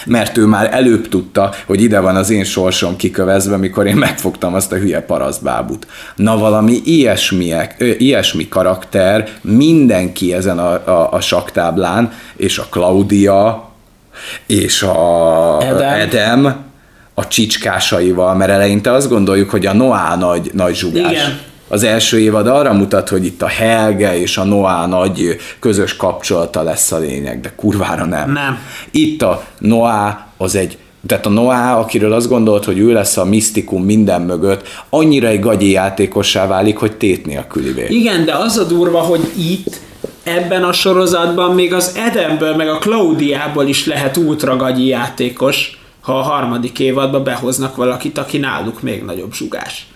Mert ő már előbb tudta, hogy ide van az én sorsom kikövezve, mikor én megfogtam azt a hülye parasztbábut. Na valami ilyesmiek, ö, ilyesmi karakter, mindenki ezen a, a, a saktáblán, és a Claudia, és a Edem. Edem a csicskásaival, mert eleinte azt gondoljuk, hogy a Noá nagy, nagy zsugás. Igen. Az első évad arra mutat, hogy itt a Helge és a Noá nagy közös kapcsolata lesz a lényeg, de kurvára nem. Nem. Itt a Noá az egy tehát a Noá, akiről azt gondolt, hogy ő lesz a misztikum minden mögött, annyira egy gagyi játékossá válik, hogy tét nélkülivé. Igen, de az a durva, hogy itt ebben a sorozatban még az Edemből, meg a Claudiából is lehet ultragagyi játékos, ha a harmadik évadba behoznak valakit, aki náluk még nagyobb zsugás.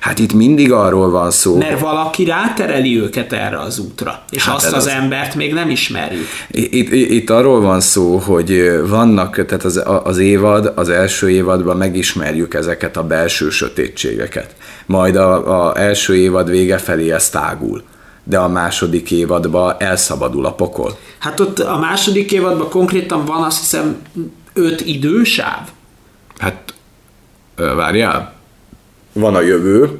Hát itt mindig arról van szó, Mert valaki rátereli őket erre az útra, és Hát azt az az- embert még nem ismerjük. Itt, itt, itt arról van szó, hogy vannak, tehát az, az évad, az első évadban megismerjük ezeket a belső sötétségeket. Majd a, a első évad vége felé ez tágul. De a második évadban elszabadul a pokol. Hát ott a második évadban konkrétan van azt hiszem öt idősáv. Hát, várjál. Van a jövő,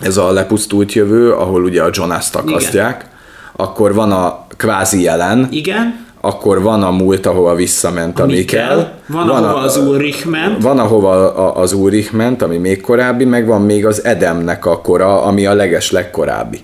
ez a lepusztult jövő, ahol ugye a Jonas takasztják. Akkor van a kvázi jelen, Igen. akkor van a múlt, ahova visszament a, Mikkel. Van, van ahova az Ulrich ment. Van, ahova a- az Ulrich ment, ami még korábbi, meg van még az Edemnek a kora, ami a leges legkorábbi.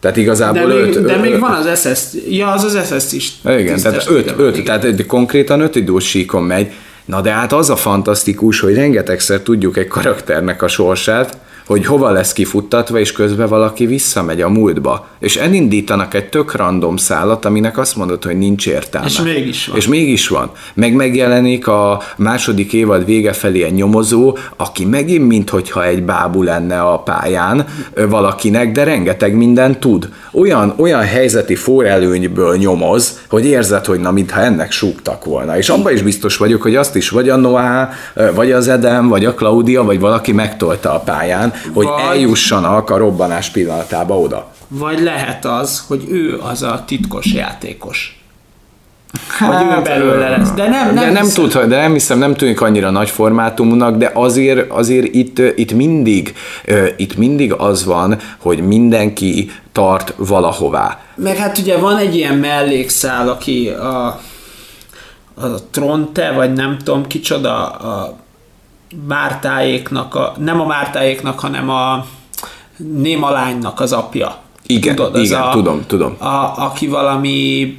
Tehát De igazából még, öt, de még van az SS, ja, az az SS is. igen, tehát öt, öt Igen. tehát konkrétan öt idős síkon megy. Na de hát az a fantasztikus, hogy rengetegszer tudjuk egy karakternek a sorsát, hogy hova lesz kifuttatva, és közben valaki visszamegy a múltba. És elindítanak egy tök random szállat, aminek azt mondod, hogy nincs értelme. És mégis van. És mégis van. Meg megjelenik a második évad vége felé egy nyomozó, aki megint minthogyha egy bábú lenne a pályán valakinek, de rengeteg mindent tud. Olyan, olyan helyzeti forrelőnyből nyomoz, hogy érzed, hogy na, mintha ennek súgtak volna. És abban is biztos vagyok, hogy azt is vagy a Noah, vagy az Edem, vagy a Claudia, vagy valaki megtolta a pályán, hogy Vagy- eljussanak a robbanás pillanatába oda. Vagy lehet az, hogy ő az a titkos játékos. Vagy ő belőle lesz. De nem, nem, Hát, de nem hiszem. tud, de nem hiszem, nem tűnik annyira nagy formátumúnak, de azért, azért itt, itt, mindig, itt mindig az van, hogy mindenki tart valahová. Meg hát ugye van egy ilyen mellékszál, aki a, a Tronte, vagy nem tudom kicsoda, a Mártáéknak, a, nem a Mártáéknak, hanem a Néma lánynak az apja. Igen, az igen, a, tudom, tudom. A, aki valami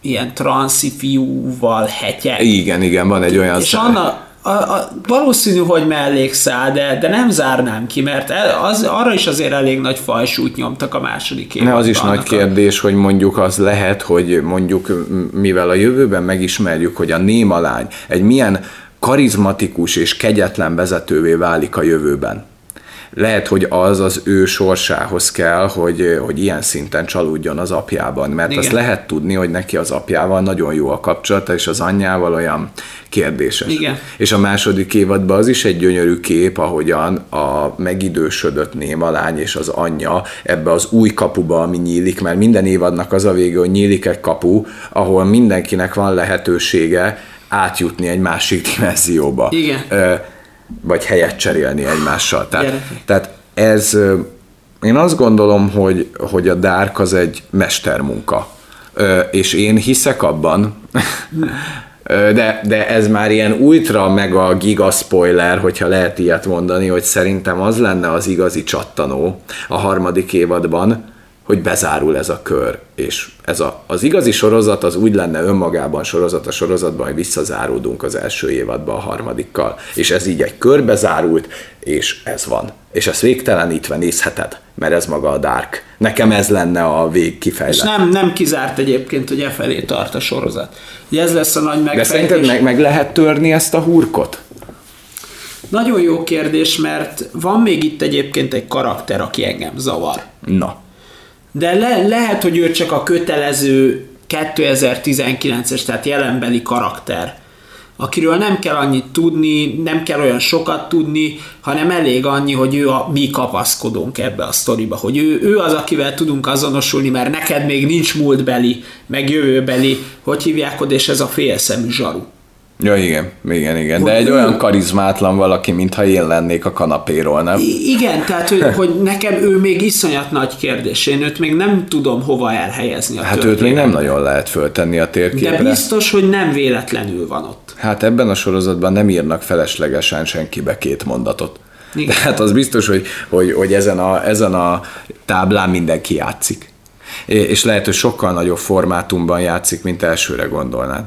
ilyen transzi fiúval hetje. Igen, igen, van egy olyan És szá- Anna, a, a, valószínű, hogy mellékszál, de, de nem zárnám ki, mert el, az, arra is azért elég nagy fajsút nyomtak a második Ne, évadban. az is nagy annak a- kérdés, hogy mondjuk az lehet, hogy mondjuk mivel a jövőben megismerjük, hogy a Néma lány egy milyen karizmatikus és kegyetlen vezetővé válik a jövőben. Lehet, hogy az az ő sorsához kell, hogy, hogy ilyen szinten csalódjon az apjában, mert Igen. azt lehet tudni, hogy neki az apjával nagyon jó a kapcsolata, és az anyjával olyan kérdéses. Igen. És a második évadban az is egy gyönyörű kép, ahogyan a megidősödött Néma lány és az anyja ebbe az új kapuba, ami nyílik, mert minden évadnak az a vége, hogy nyílik egy kapu, ahol mindenkinek van lehetősége átjutni egy másik dimenzióba. Igen. Ö, vagy helyet cserélni egymással. Tehát, tehát ez, én azt gondolom, hogy, hogy a Dark az egy mestermunka. Ö, És én hiszek abban, (laughs) de, de ez már ilyen ultra mega giga spoiler, hogyha lehet ilyet mondani, hogy szerintem az lenne az igazi csattanó a harmadik évadban, hogy bezárul ez a kör, és ez a, az igazi sorozat az úgy lenne önmagában sorozat a sorozatban, hogy visszazáródunk az első évadba a harmadikkal, és ez így egy körbe zárult, és ez van. És ezt végtelenítve nézheted, mert ez maga a Dark. Nekem ez lenne a vég És nem, nem kizárt egyébként, hogy e felé tart a sorozat. Ugye ez lesz a nagy De megfejtés. szerinted meg, meg lehet törni ezt a hurkot? Nagyon jó kérdés, mert van még itt egyébként egy karakter, aki engem zavar. Na. De le, lehet, hogy ő csak a kötelező 2019-es, tehát jelenbeli karakter, akiről nem kell annyit tudni, nem kell olyan sokat tudni, hanem elég annyi, hogy ő a, mi kapaszkodunk ebbe a sztoriba, hogy ő, ő az, akivel tudunk azonosulni, mert neked még nincs múltbeli, meg jövőbeli, hogy hívják és ez a félszemű zsaru. Ja, igen, igen, igen. De egy ő... olyan karizmátlan valaki, mintha én lennék a kanapéról, nem? I- igen, tehát hogy, hogy nekem ő még iszonyat nagy kérdés. Én őt még nem tudom hova elhelyezni a Hát őt még nem nagyon lehet föltenni a térképre. De biztos, hogy nem véletlenül van ott. Hát ebben a sorozatban nem írnak feleslegesen senkibe két mondatot. Igen. Tehát az biztos, hogy, hogy, hogy ezen, a, ezen a táblán mindenki játszik. És lehet, hogy sokkal nagyobb formátumban játszik, mint elsőre gondolnád.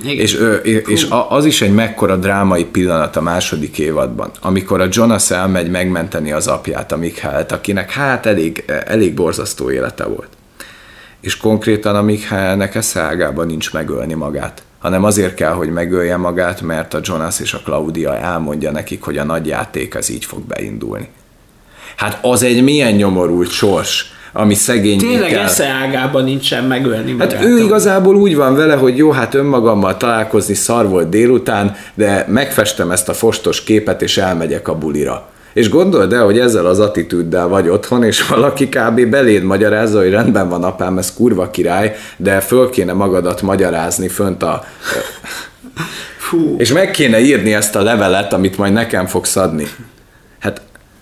Igen. És, és az is egy mekkora drámai pillanat a második évadban, amikor a Jonas elmegy megmenteni az apját, a Mikhailt, akinek hát elég, elég borzasztó élete volt. És konkrétan a Mikhailnek eszágában nincs megölni magát hanem azért kell, hogy megölje magát, mert a Jonas és a Claudia elmondja nekik, hogy a nagy játék az így fog beindulni. Hát az egy milyen nyomorult sors, ami szegény. Tényleg esze ágában nincsen megölni magát. Hát ő igazából úgy van vele, hogy jó, hát önmagammal találkozni szar volt délután, de megfestem ezt a fostos képet, és elmegyek a bulira. És gondold el, hogy ezzel az attitűddel vagy otthon, és valaki kb. beléd magyarázza, hogy rendben van apám, ez kurva király, de föl kéne magadat magyarázni fönt a... Fú. És meg kéne írni ezt a levelet, amit majd nekem fogsz adni. Hát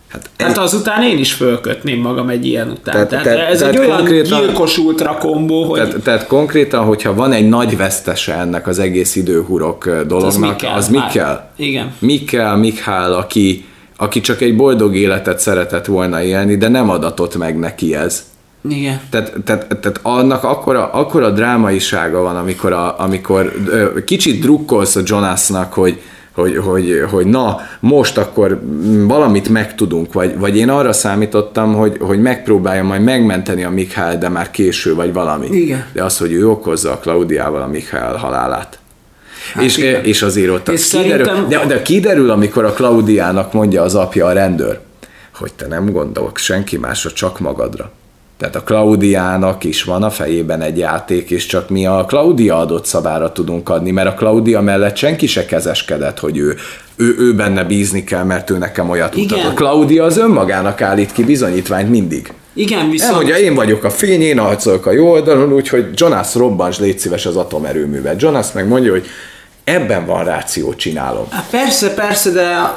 Hát, hát azután én is fölkötném magam egy ilyen után. Tehát, tehát, tehát ez tehát egy olyan gyilkos ultra kombó, hogy... Tehát, tehát konkrétan, hogyha van egy nagy vesztese ennek az egész időhurok dolognak, az mi kell? Az mi kell? Igen. Mi kell Mikhál, aki aki csak egy boldog életet szeretett volna élni, de nem adatott meg neki ez. Igen. Tehát, tehát, tehát annak akkora, akkora drámaisága van, amikor, a, amikor ö, kicsit drukkolsz a Jonasnak, hogy, hogy, hogy, hogy na, most akkor valamit megtudunk, vagy, vagy én arra számítottam, hogy, hogy megpróbálja majd megmenteni a Mikhail, de már késő, vagy valami. Igen. De az, hogy ő okozza a Klaudiával a Mikhail halálát. Hát és, és azért ott és kiderül, szerintem... de, de kiderül, amikor a Klaudiának mondja az apja a rendőr, hogy te nem gondolok senki másra, csak magadra. Tehát a Klaudiának is van a fejében egy játék, és csak mi a Klaudia adott szabára tudunk adni, mert a Klaudia mellett senki se kezeskedett, hogy ő, ő, ő benne bízni kell, mert ő nekem olyat Igen. mutat. A Klaudia az önmagának állít ki bizonyítványt mindig. Igen, viszont... Elmondja, én vagyok a fény, én harcolok a jó oldalon, úgyhogy Jonas robbans, légy szíves az atomerőművet. Jonas meg mondja, hogy Ebben van ráció, csinálom. Hát persze, persze, de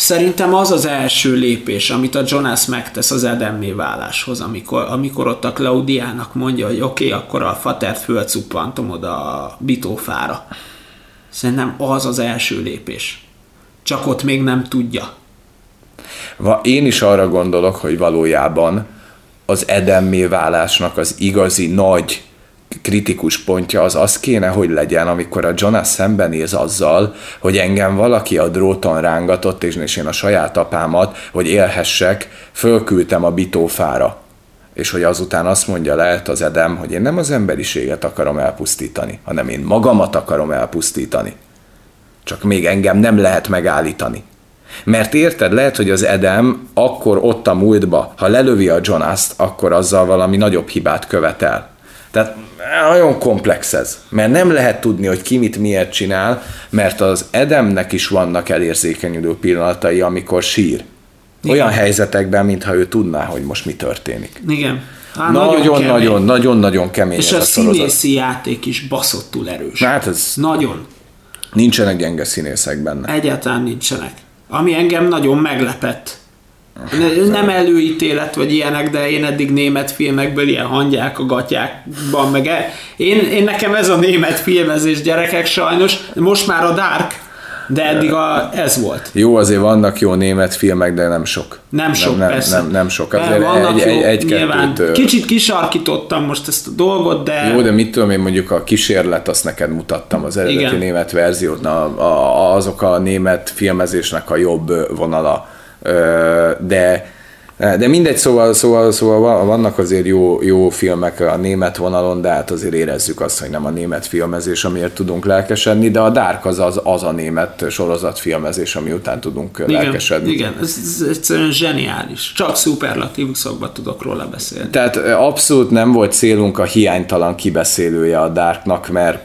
szerintem az az első lépés, amit a Jonas megtesz az Edemmé váláshoz, amikor, amikor ott a Claudiának mondja, hogy oké, okay, akkor a fatert fölcuppantom oda a bitófára. Szerintem az az első lépés. Csak ott még nem tudja. Én is arra gondolok, hogy valójában az Edemmé válásnak az igazi nagy kritikus pontja az az kéne, hogy legyen, amikor a Jonas szembenéz azzal, hogy engem valaki a dróton rángatott, és én a saját apámat, hogy élhessek, fölküldtem a bitófára. És hogy azután azt mondja lehet az Edem, hogy én nem az emberiséget akarom elpusztítani, hanem én magamat akarom elpusztítani. Csak még engem nem lehet megállítani. Mert érted, lehet, hogy az Edem akkor ott a múltba, ha lelövi a Jonaszt, akkor azzal valami nagyobb hibát követel. Tehát nagyon komplex ez, mert nem lehet tudni, hogy ki mit miért csinál, mert az Edemnek is vannak elérzékenyülő pillanatai, amikor sír. Igen. Olyan helyzetekben, mintha ő tudná, hogy most mi történik. Igen. Nagyon-nagyon, nagyon-nagyon kemény. És a, a színészi játék is baszottul erős. Hát ez... Nagyon. Nincsenek gyenge színészek benne. Egyáltalán nincsenek. Ami engem nagyon meglepett nem előítélet vagy ilyenek, de én eddig német filmekből ilyen hangyák a gatyákban, meg e- én, én nekem ez a német filmezés gyerekek sajnos, most már a Dark, de eddig a, ez volt. Jó, azért vannak jó német filmek, de nem sok. Nem sok, nem, persze. Nem, nem sok. Azért vannak egy, jó, egy, nyilván. Kettőt, Kicsit kisarkítottam most ezt a dolgot, de... Jó, de mit tudom én mondjuk a kísérlet, azt neked mutattam az eredeti Igen. német verziót, na, a, azok a német filmezésnek a jobb vonala de de mindegy, szóval, szóval, szóval vannak azért jó, jó filmek a német vonalon, de hát azért érezzük azt, hogy nem a német filmezés, amiért tudunk lelkesedni, de a Dark az az, az a német sorozatfilmezés, ami után tudunk igen, lelkesedni. Igen, ez, ez egyszerűen zseniális. Csak szuperlatívuszokban tudok róla beszélni. Tehát abszolút nem volt célunk a hiánytalan kibeszélője a Darknak, mert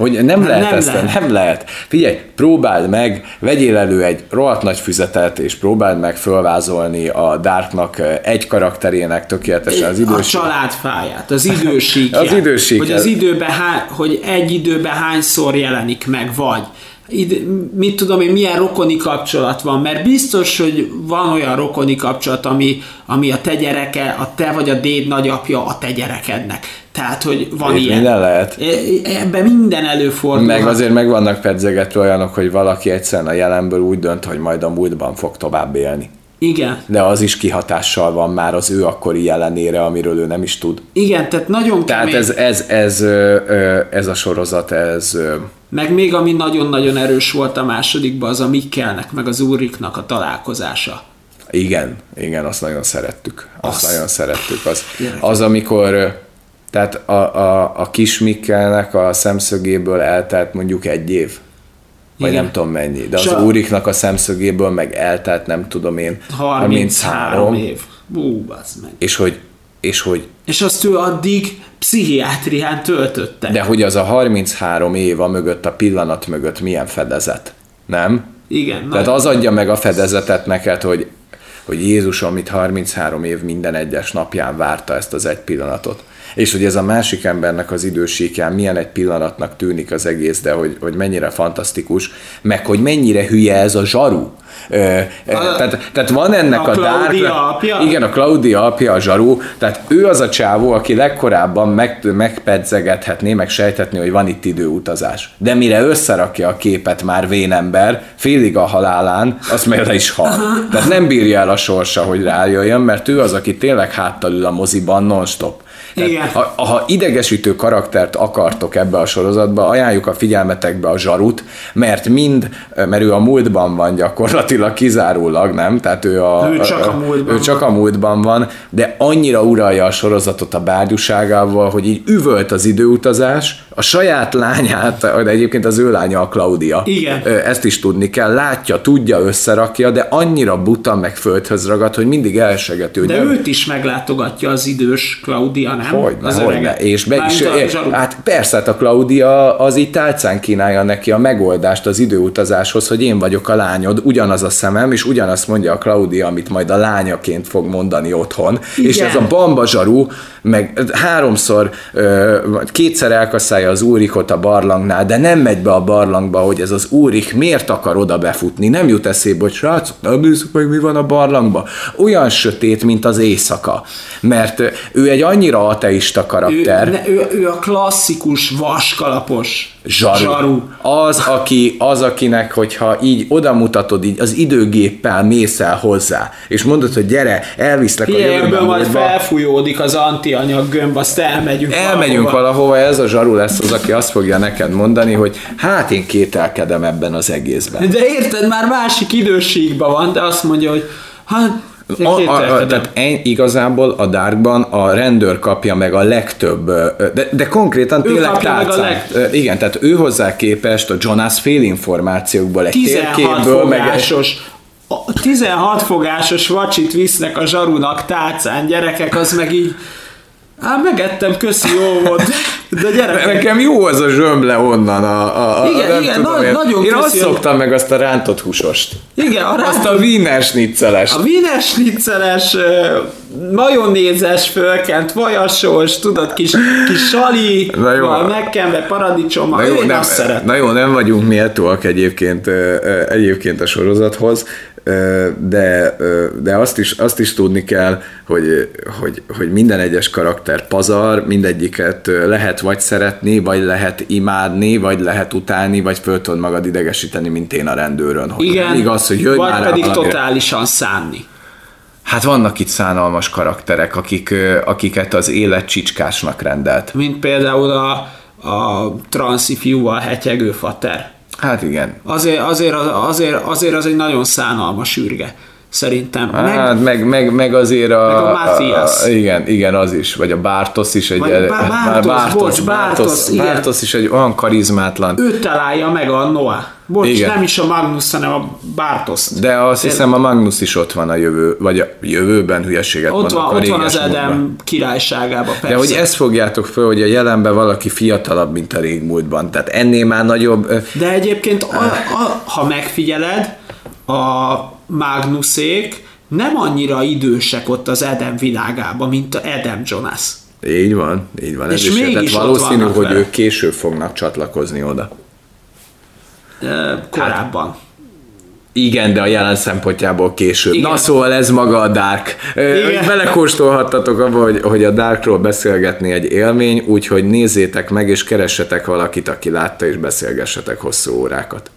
Hogy nem, nem lehet nem ezt, lehet. nem lehet. Figyelj, próbáld meg, vegyél elő egy rohadt nagy füzetet, és próbáld meg fölvázolni a Darknak egy karakterének tökéletesen az idős. A családfáját, az idősíkját. (laughs) az idősíkját. Hogy, az időben, hogy egy időben hányszor jelenik meg, vagy ide, mit tudom én, milyen rokoni kapcsolat van, mert biztos, hogy van olyan rokoni kapcsolat, ami, ami a te gyereke, a te vagy a déd nagyapja a te gyerekednek. Tehát, hogy van Itt ilyen. Minden lehet. E, ebben minden előfordul. Meg azért meg vannak pedzegetve olyanok, hogy valaki egyszerűen a jelenből úgy dönt, hogy majd a múltban fog tovább élni. Igen. De az is kihatással van már az ő akkori jelenére, amiről ő nem is tud. Igen, tehát nagyon Tehát kemény. ez, ez, ez, ez a sorozat, ez... Meg még ami nagyon-nagyon erős volt a másodikban, az a Mikkelnek, meg az Úriknak a találkozása. Igen, igen, azt nagyon szerettük. Azt, azt nagyon szerettük. Az, az amikor tehát a, a, a kis Mikkelnek a szemszögéből eltelt mondjuk egy év. Vagy Igen. nem tudom mennyi. De az a... úriknak a szemszögéből meg eltelt nem tudom én 33 év. Bú, meg. És hogy, és hogy és azt ő addig pszichiátrián töltötte. De hogy az a 33 év a mögött, a pillanat mögött milyen fedezet, nem? Igen. Tehát az adja meg a fedezetet neked, hogy, hogy Jézus, amit 33 év minden egyes napján várta ezt az egy pillanatot és hogy ez a másik embernek az idősíkján milyen egy pillanatnak tűnik az egész, de hogy, hogy mennyire fantasztikus, meg hogy mennyire hülye ez a zsaru. Ö, a, tehát, tehát van ennek a, a Dark... apja? Igen, a Claudia apja, a zsaru, tehát ő az a csávó, aki legkorábban meg, megpedzegethetné, meg sejthetné, hogy van itt időutazás. De mire összerakja a képet már vénember, félig a halálán, azt meg le is hal. Tehát nem bírja el a sorsa, hogy rájöjjön, mert ő az, aki tényleg háttal ül a moziban non-stop. Igen. Ha, ha idegesítő karaktert akartok ebbe a sorozatba, ajánljuk a figyelmetekbe a zsarut, mert mind, mert ő a múltban van gyakorlatilag kizárólag, nem? Tehát ő, a, ő csak a, múltban, ő csak a múltban van, de annyira uralja a sorozatot a bárgyúságával, hogy így üvölt az időutazás, a saját lányát, de egyébként az ő lánya a Claudia. Igen. Ezt is tudni kell, látja, tudja, összerakja, de annyira buta meg földhöz ragad, hogy mindig elsegető. De őt is meglátogatja az idős Claudia, nem? Hogy, az hogy ne. És be is, hát persze, hát a Claudia az így tálcán kínálja neki a megoldást az időutazáshoz, hogy én vagyok a lányod, ugyanaz a szemem, és ugyanazt mondja a Claudia, amit majd a lányaként fog mondani otthon. Igen. És ez a bamba meg háromszor, kétszer elkaszálja az úrikot a barlangnál, de nem megy be a barlangba, hogy ez az úrik miért akar oda befutni. Nem jut eszébe, hogy srácok, nem nézzük meg, mi van a barlangba. Olyan sötét, mint az éjszaka. Mert ő egy annyira ateista karakter. Ő, ne, ő, ő a klasszikus vaskalapos zsaru. zsaru. Az, aki, az, akinek, hogyha így oda mutatod, így az időgéppel mész el hozzá, és mondod, hogy gyere, elviszlek Hé, a jövőben. majd felfújódik az antianyag gömb, azt elmegyünk Elmegyünk valahova. valahova, ez a zsaru lesz az, aki azt fogja neked mondani, hogy hát én kételkedem ebben az egészben. De érted, már másik időségben van, de azt mondja, hogy hát a, a, a, tehát en, igazából a Darkban a rendőr kapja meg a legtöbb, de, de konkrétan ő tényleg tárcán. Leg... Igen, tehát ő hozzá képest a Jonas fél információkból, egy térképből, fogásos, meg... 16 fogásos vacsit visznek a zsarunak tálcán, gyerekek, az meg így Hát megettem, köszi, jó volt. De gyere. Nekem jó az a zsömle onnan. A, a, igen, igen, tudom, na, én, nagyon Én azt szoktam meg azt a rántott húsost. Igen, a rántott... Azt a wiener schnitzeles. A wiener schnitzeles, majonézes fölkent, vajasos, tudod, kis, kis sali, na jó. megkenve paradicsom, na jó, én nem, azt szeretem. Na jó, nem vagyunk méltóak egyébként, egyébként a sorozathoz, de, de azt, is, azt is tudni kell, hogy, hogy, hogy minden egyes karakter pazar, mindegyiket lehet vagy szeretni, vagy lehet imádni, vagy lehet utálni, vagy föl tudod magad idegesíteni, mint én a rendőrön. Hogy Igen, igaz, hogy jöjj vagy már pedig valami. totálisan szánni. Hát vannak itt szánalmas karakterek, akik, akiket az élet csicskásnak rendelt. Mint például a, a transzi fiúval hetyegő fater. Hát igen. Azért, azért, azért, azért az egy nagyon szánalmas űrge. Szerintem. Hát, meg, meg, meg azért a... Meg a Matthias. Igen, igen, az is, vagy a Bartos is egy... Vagy Bá- Bartos, bocs, Bartos, igen. Bartos is egy olyan karizmátlan. Ő találja meg a Noah. Bocs, Igen. nem is a Magnus, hanem a Bartos. De azt hiszem a Magnus is ott van a jövő, vagy a jövőben hülyeséget Ott van, ott van az réges múltban. Edem királyságában, persze. De hogy ezt fogjátok föl, hogy a jelenben valaki fiatalabb, mint a régmúltban. Tehát ennél már nagyobb... De egyébként, a, a, ha megfigyeled, a Magnuszék nem annyira idősek ott az Edem világában, mint a Edem Jonas. Így van, így van. És ez is, mégis tehát valószínű, hogy vele. ők később fognak csatlakozni oda. Ö, Korábban. Igen, de a jelen szempontjából később. Igen. Na szóval ez maga a Dark. Igen. Belekóstolhattatok abba, hogy, hogy a Darkról beszélgetni egy élmény, úgyhogy nézzétek meg, és keressetek valakit, aki látta, és beszélgessetek hosszú órákat.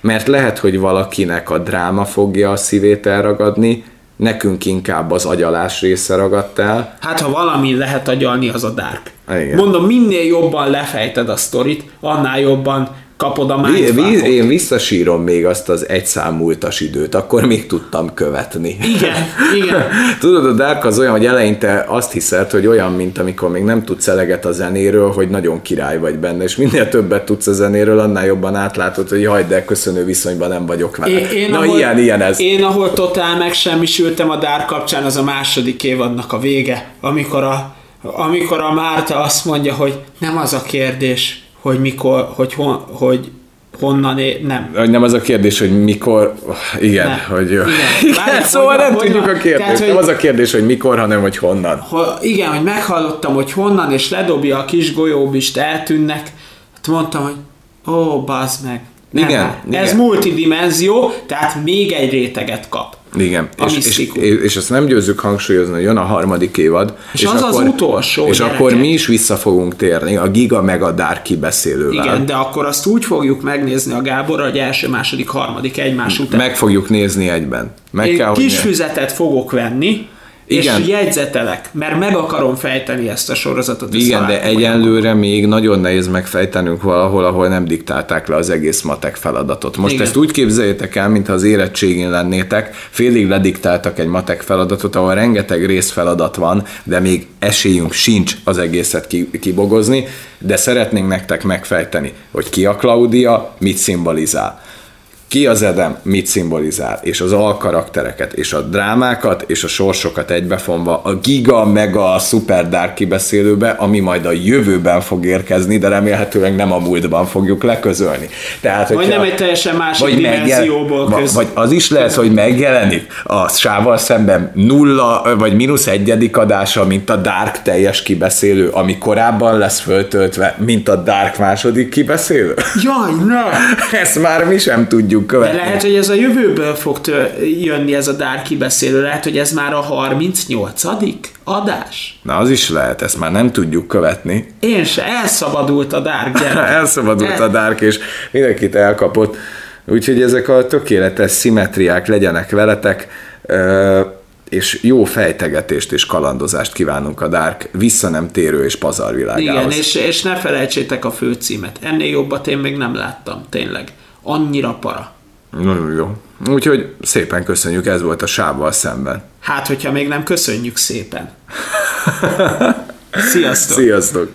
Mert lehet, hogy valakinek a dráma fogja a szívét elragadni, nekünk inkább az agyalás része ragadt el. Hát ha valami lehet agyalni, az a Dark. Igen. Mondom, minél jobban lefejted a sztorit, annál jobban kapod a mindfuckot. én visszasírom még azt az egy szám múltas időt, akkor még tudtam követni. Igen, igen. (laughs) Tudod, a Dark az olyan, hogy eleinte azt hiszed, hogy olyan, mint amikor még nem tudsz eleget a zenéről, hogy nagyon király vagy benne, és minél többet tudsz a zenéről, annál jobban átlátod, hogy jaj, de köszönő viszonyban nem vagyok vele. Én, én, Na ahol, ilyen, ilyen ez. Én, ahol totál megsemmisültem a Dark kapcsán, az a második évadnak a vége, amikor a, amikor a Márta azt mondja, hogy nem az a kérdés, hogy mikor, hogy, hon, hogy honnan é, nem. Nem az a kérdés, hogy mikor, igen, Nem. hogy Igen. (laughs) igen, Várj, szóval hogy- nem tudjuk a kérdést. tehát, hogy- Nem az a kérdés, hogy mikor, hanem hogy honnan. Ha, igen, hogy meghallottam, hogy honnan, és ledobja a kis golyóbist, eltűnnek, hát mondtam, hogy ó, bazd meg. Nem, Igen, hát, igen. Ez multidimenzió, tehát még egy réteget kap. Igen, A és, és, misztikum. és, és ezt nem győzzük hangsúlyozni, hogy jön a harmadik évad. És az az utolsó, És gyerekek. akkor mi is vissza fogunk térni a Giga meg a Dark kibeszélővel. Igen, de akkor azt úgy fogjuk megnézni a Gáborra, hogy első, második, harmadik egymás után. Meg fogjuk nézni egyben. Meg Én kell, hogy kis ne- füzetet fogok venni, Igen. és jegyzetelek, mert meg akarom fejteni ezt a sorozatot. Igen, de egyenlőre még nagyon nehéz megfejtenünk valahol, ahol nem diktálták le az egész matek feladatot. Most Igen. ezt úgy képzeljétek el, mintha az érettségén lennétek, félig lediktáltak egy matek feladatot, ahol rengeteg részfeladat van, de még esélyünk sincs az egészet ki- kibogozni, de szeretnénk nektek megfejteni, hogy ki a Klaudia, mit szimbolizál. Ki az Edem, mit szimbolizál, és az alkaraktereket, és a drámákat, és a sorsokat egybefonva a giga, mega, super dark kibeszélőbe, ami majd a jövőben fog érkezni, de remélhetőleg nem a múltban fogjuk leközölni. Tehát, Vagy nem egy teljesen másik vagy, dimenzióból megjel- köz. vagy az is lehet, hogy megjelenik a sával szemben nulla vagy mínusz egyedik adása, mint a Dark teljes kibeszélő, ami korábban lesz föltöltve, mint a Dark második kibeszélő. Jaj, ne! (laughs) Ezt már mi sem tudjuk De követni. lehet, hogy ez a jövőből fog tő- jönni ez a Dark kibeszélő. Lehet, hogy ez már a 38. adás. Na az is lehet, ezt már nem tudjuk követni. Én se, elszabadult a (laughs) gyerek. Elszabadult El- a Dark, és mindenkit elkapott. Úgyhogy ezek a tökéletes szimmetriák legyenek veletek, és jó fejtegetést és kalandozást kívánunk a Dark vissza nem térő és pazarvilágához. Igen, és, és ne felejtsétek a főcímet. Ennél jobbat én még nem láttam, tényleg. Annyira para. Nagyon jó. Úgyhogy szépen köszönjük, ez volt a sávval szemben. Hát, hogyha még nem köszönjük szépen. (laughs) Sziasztok! Sziasztok!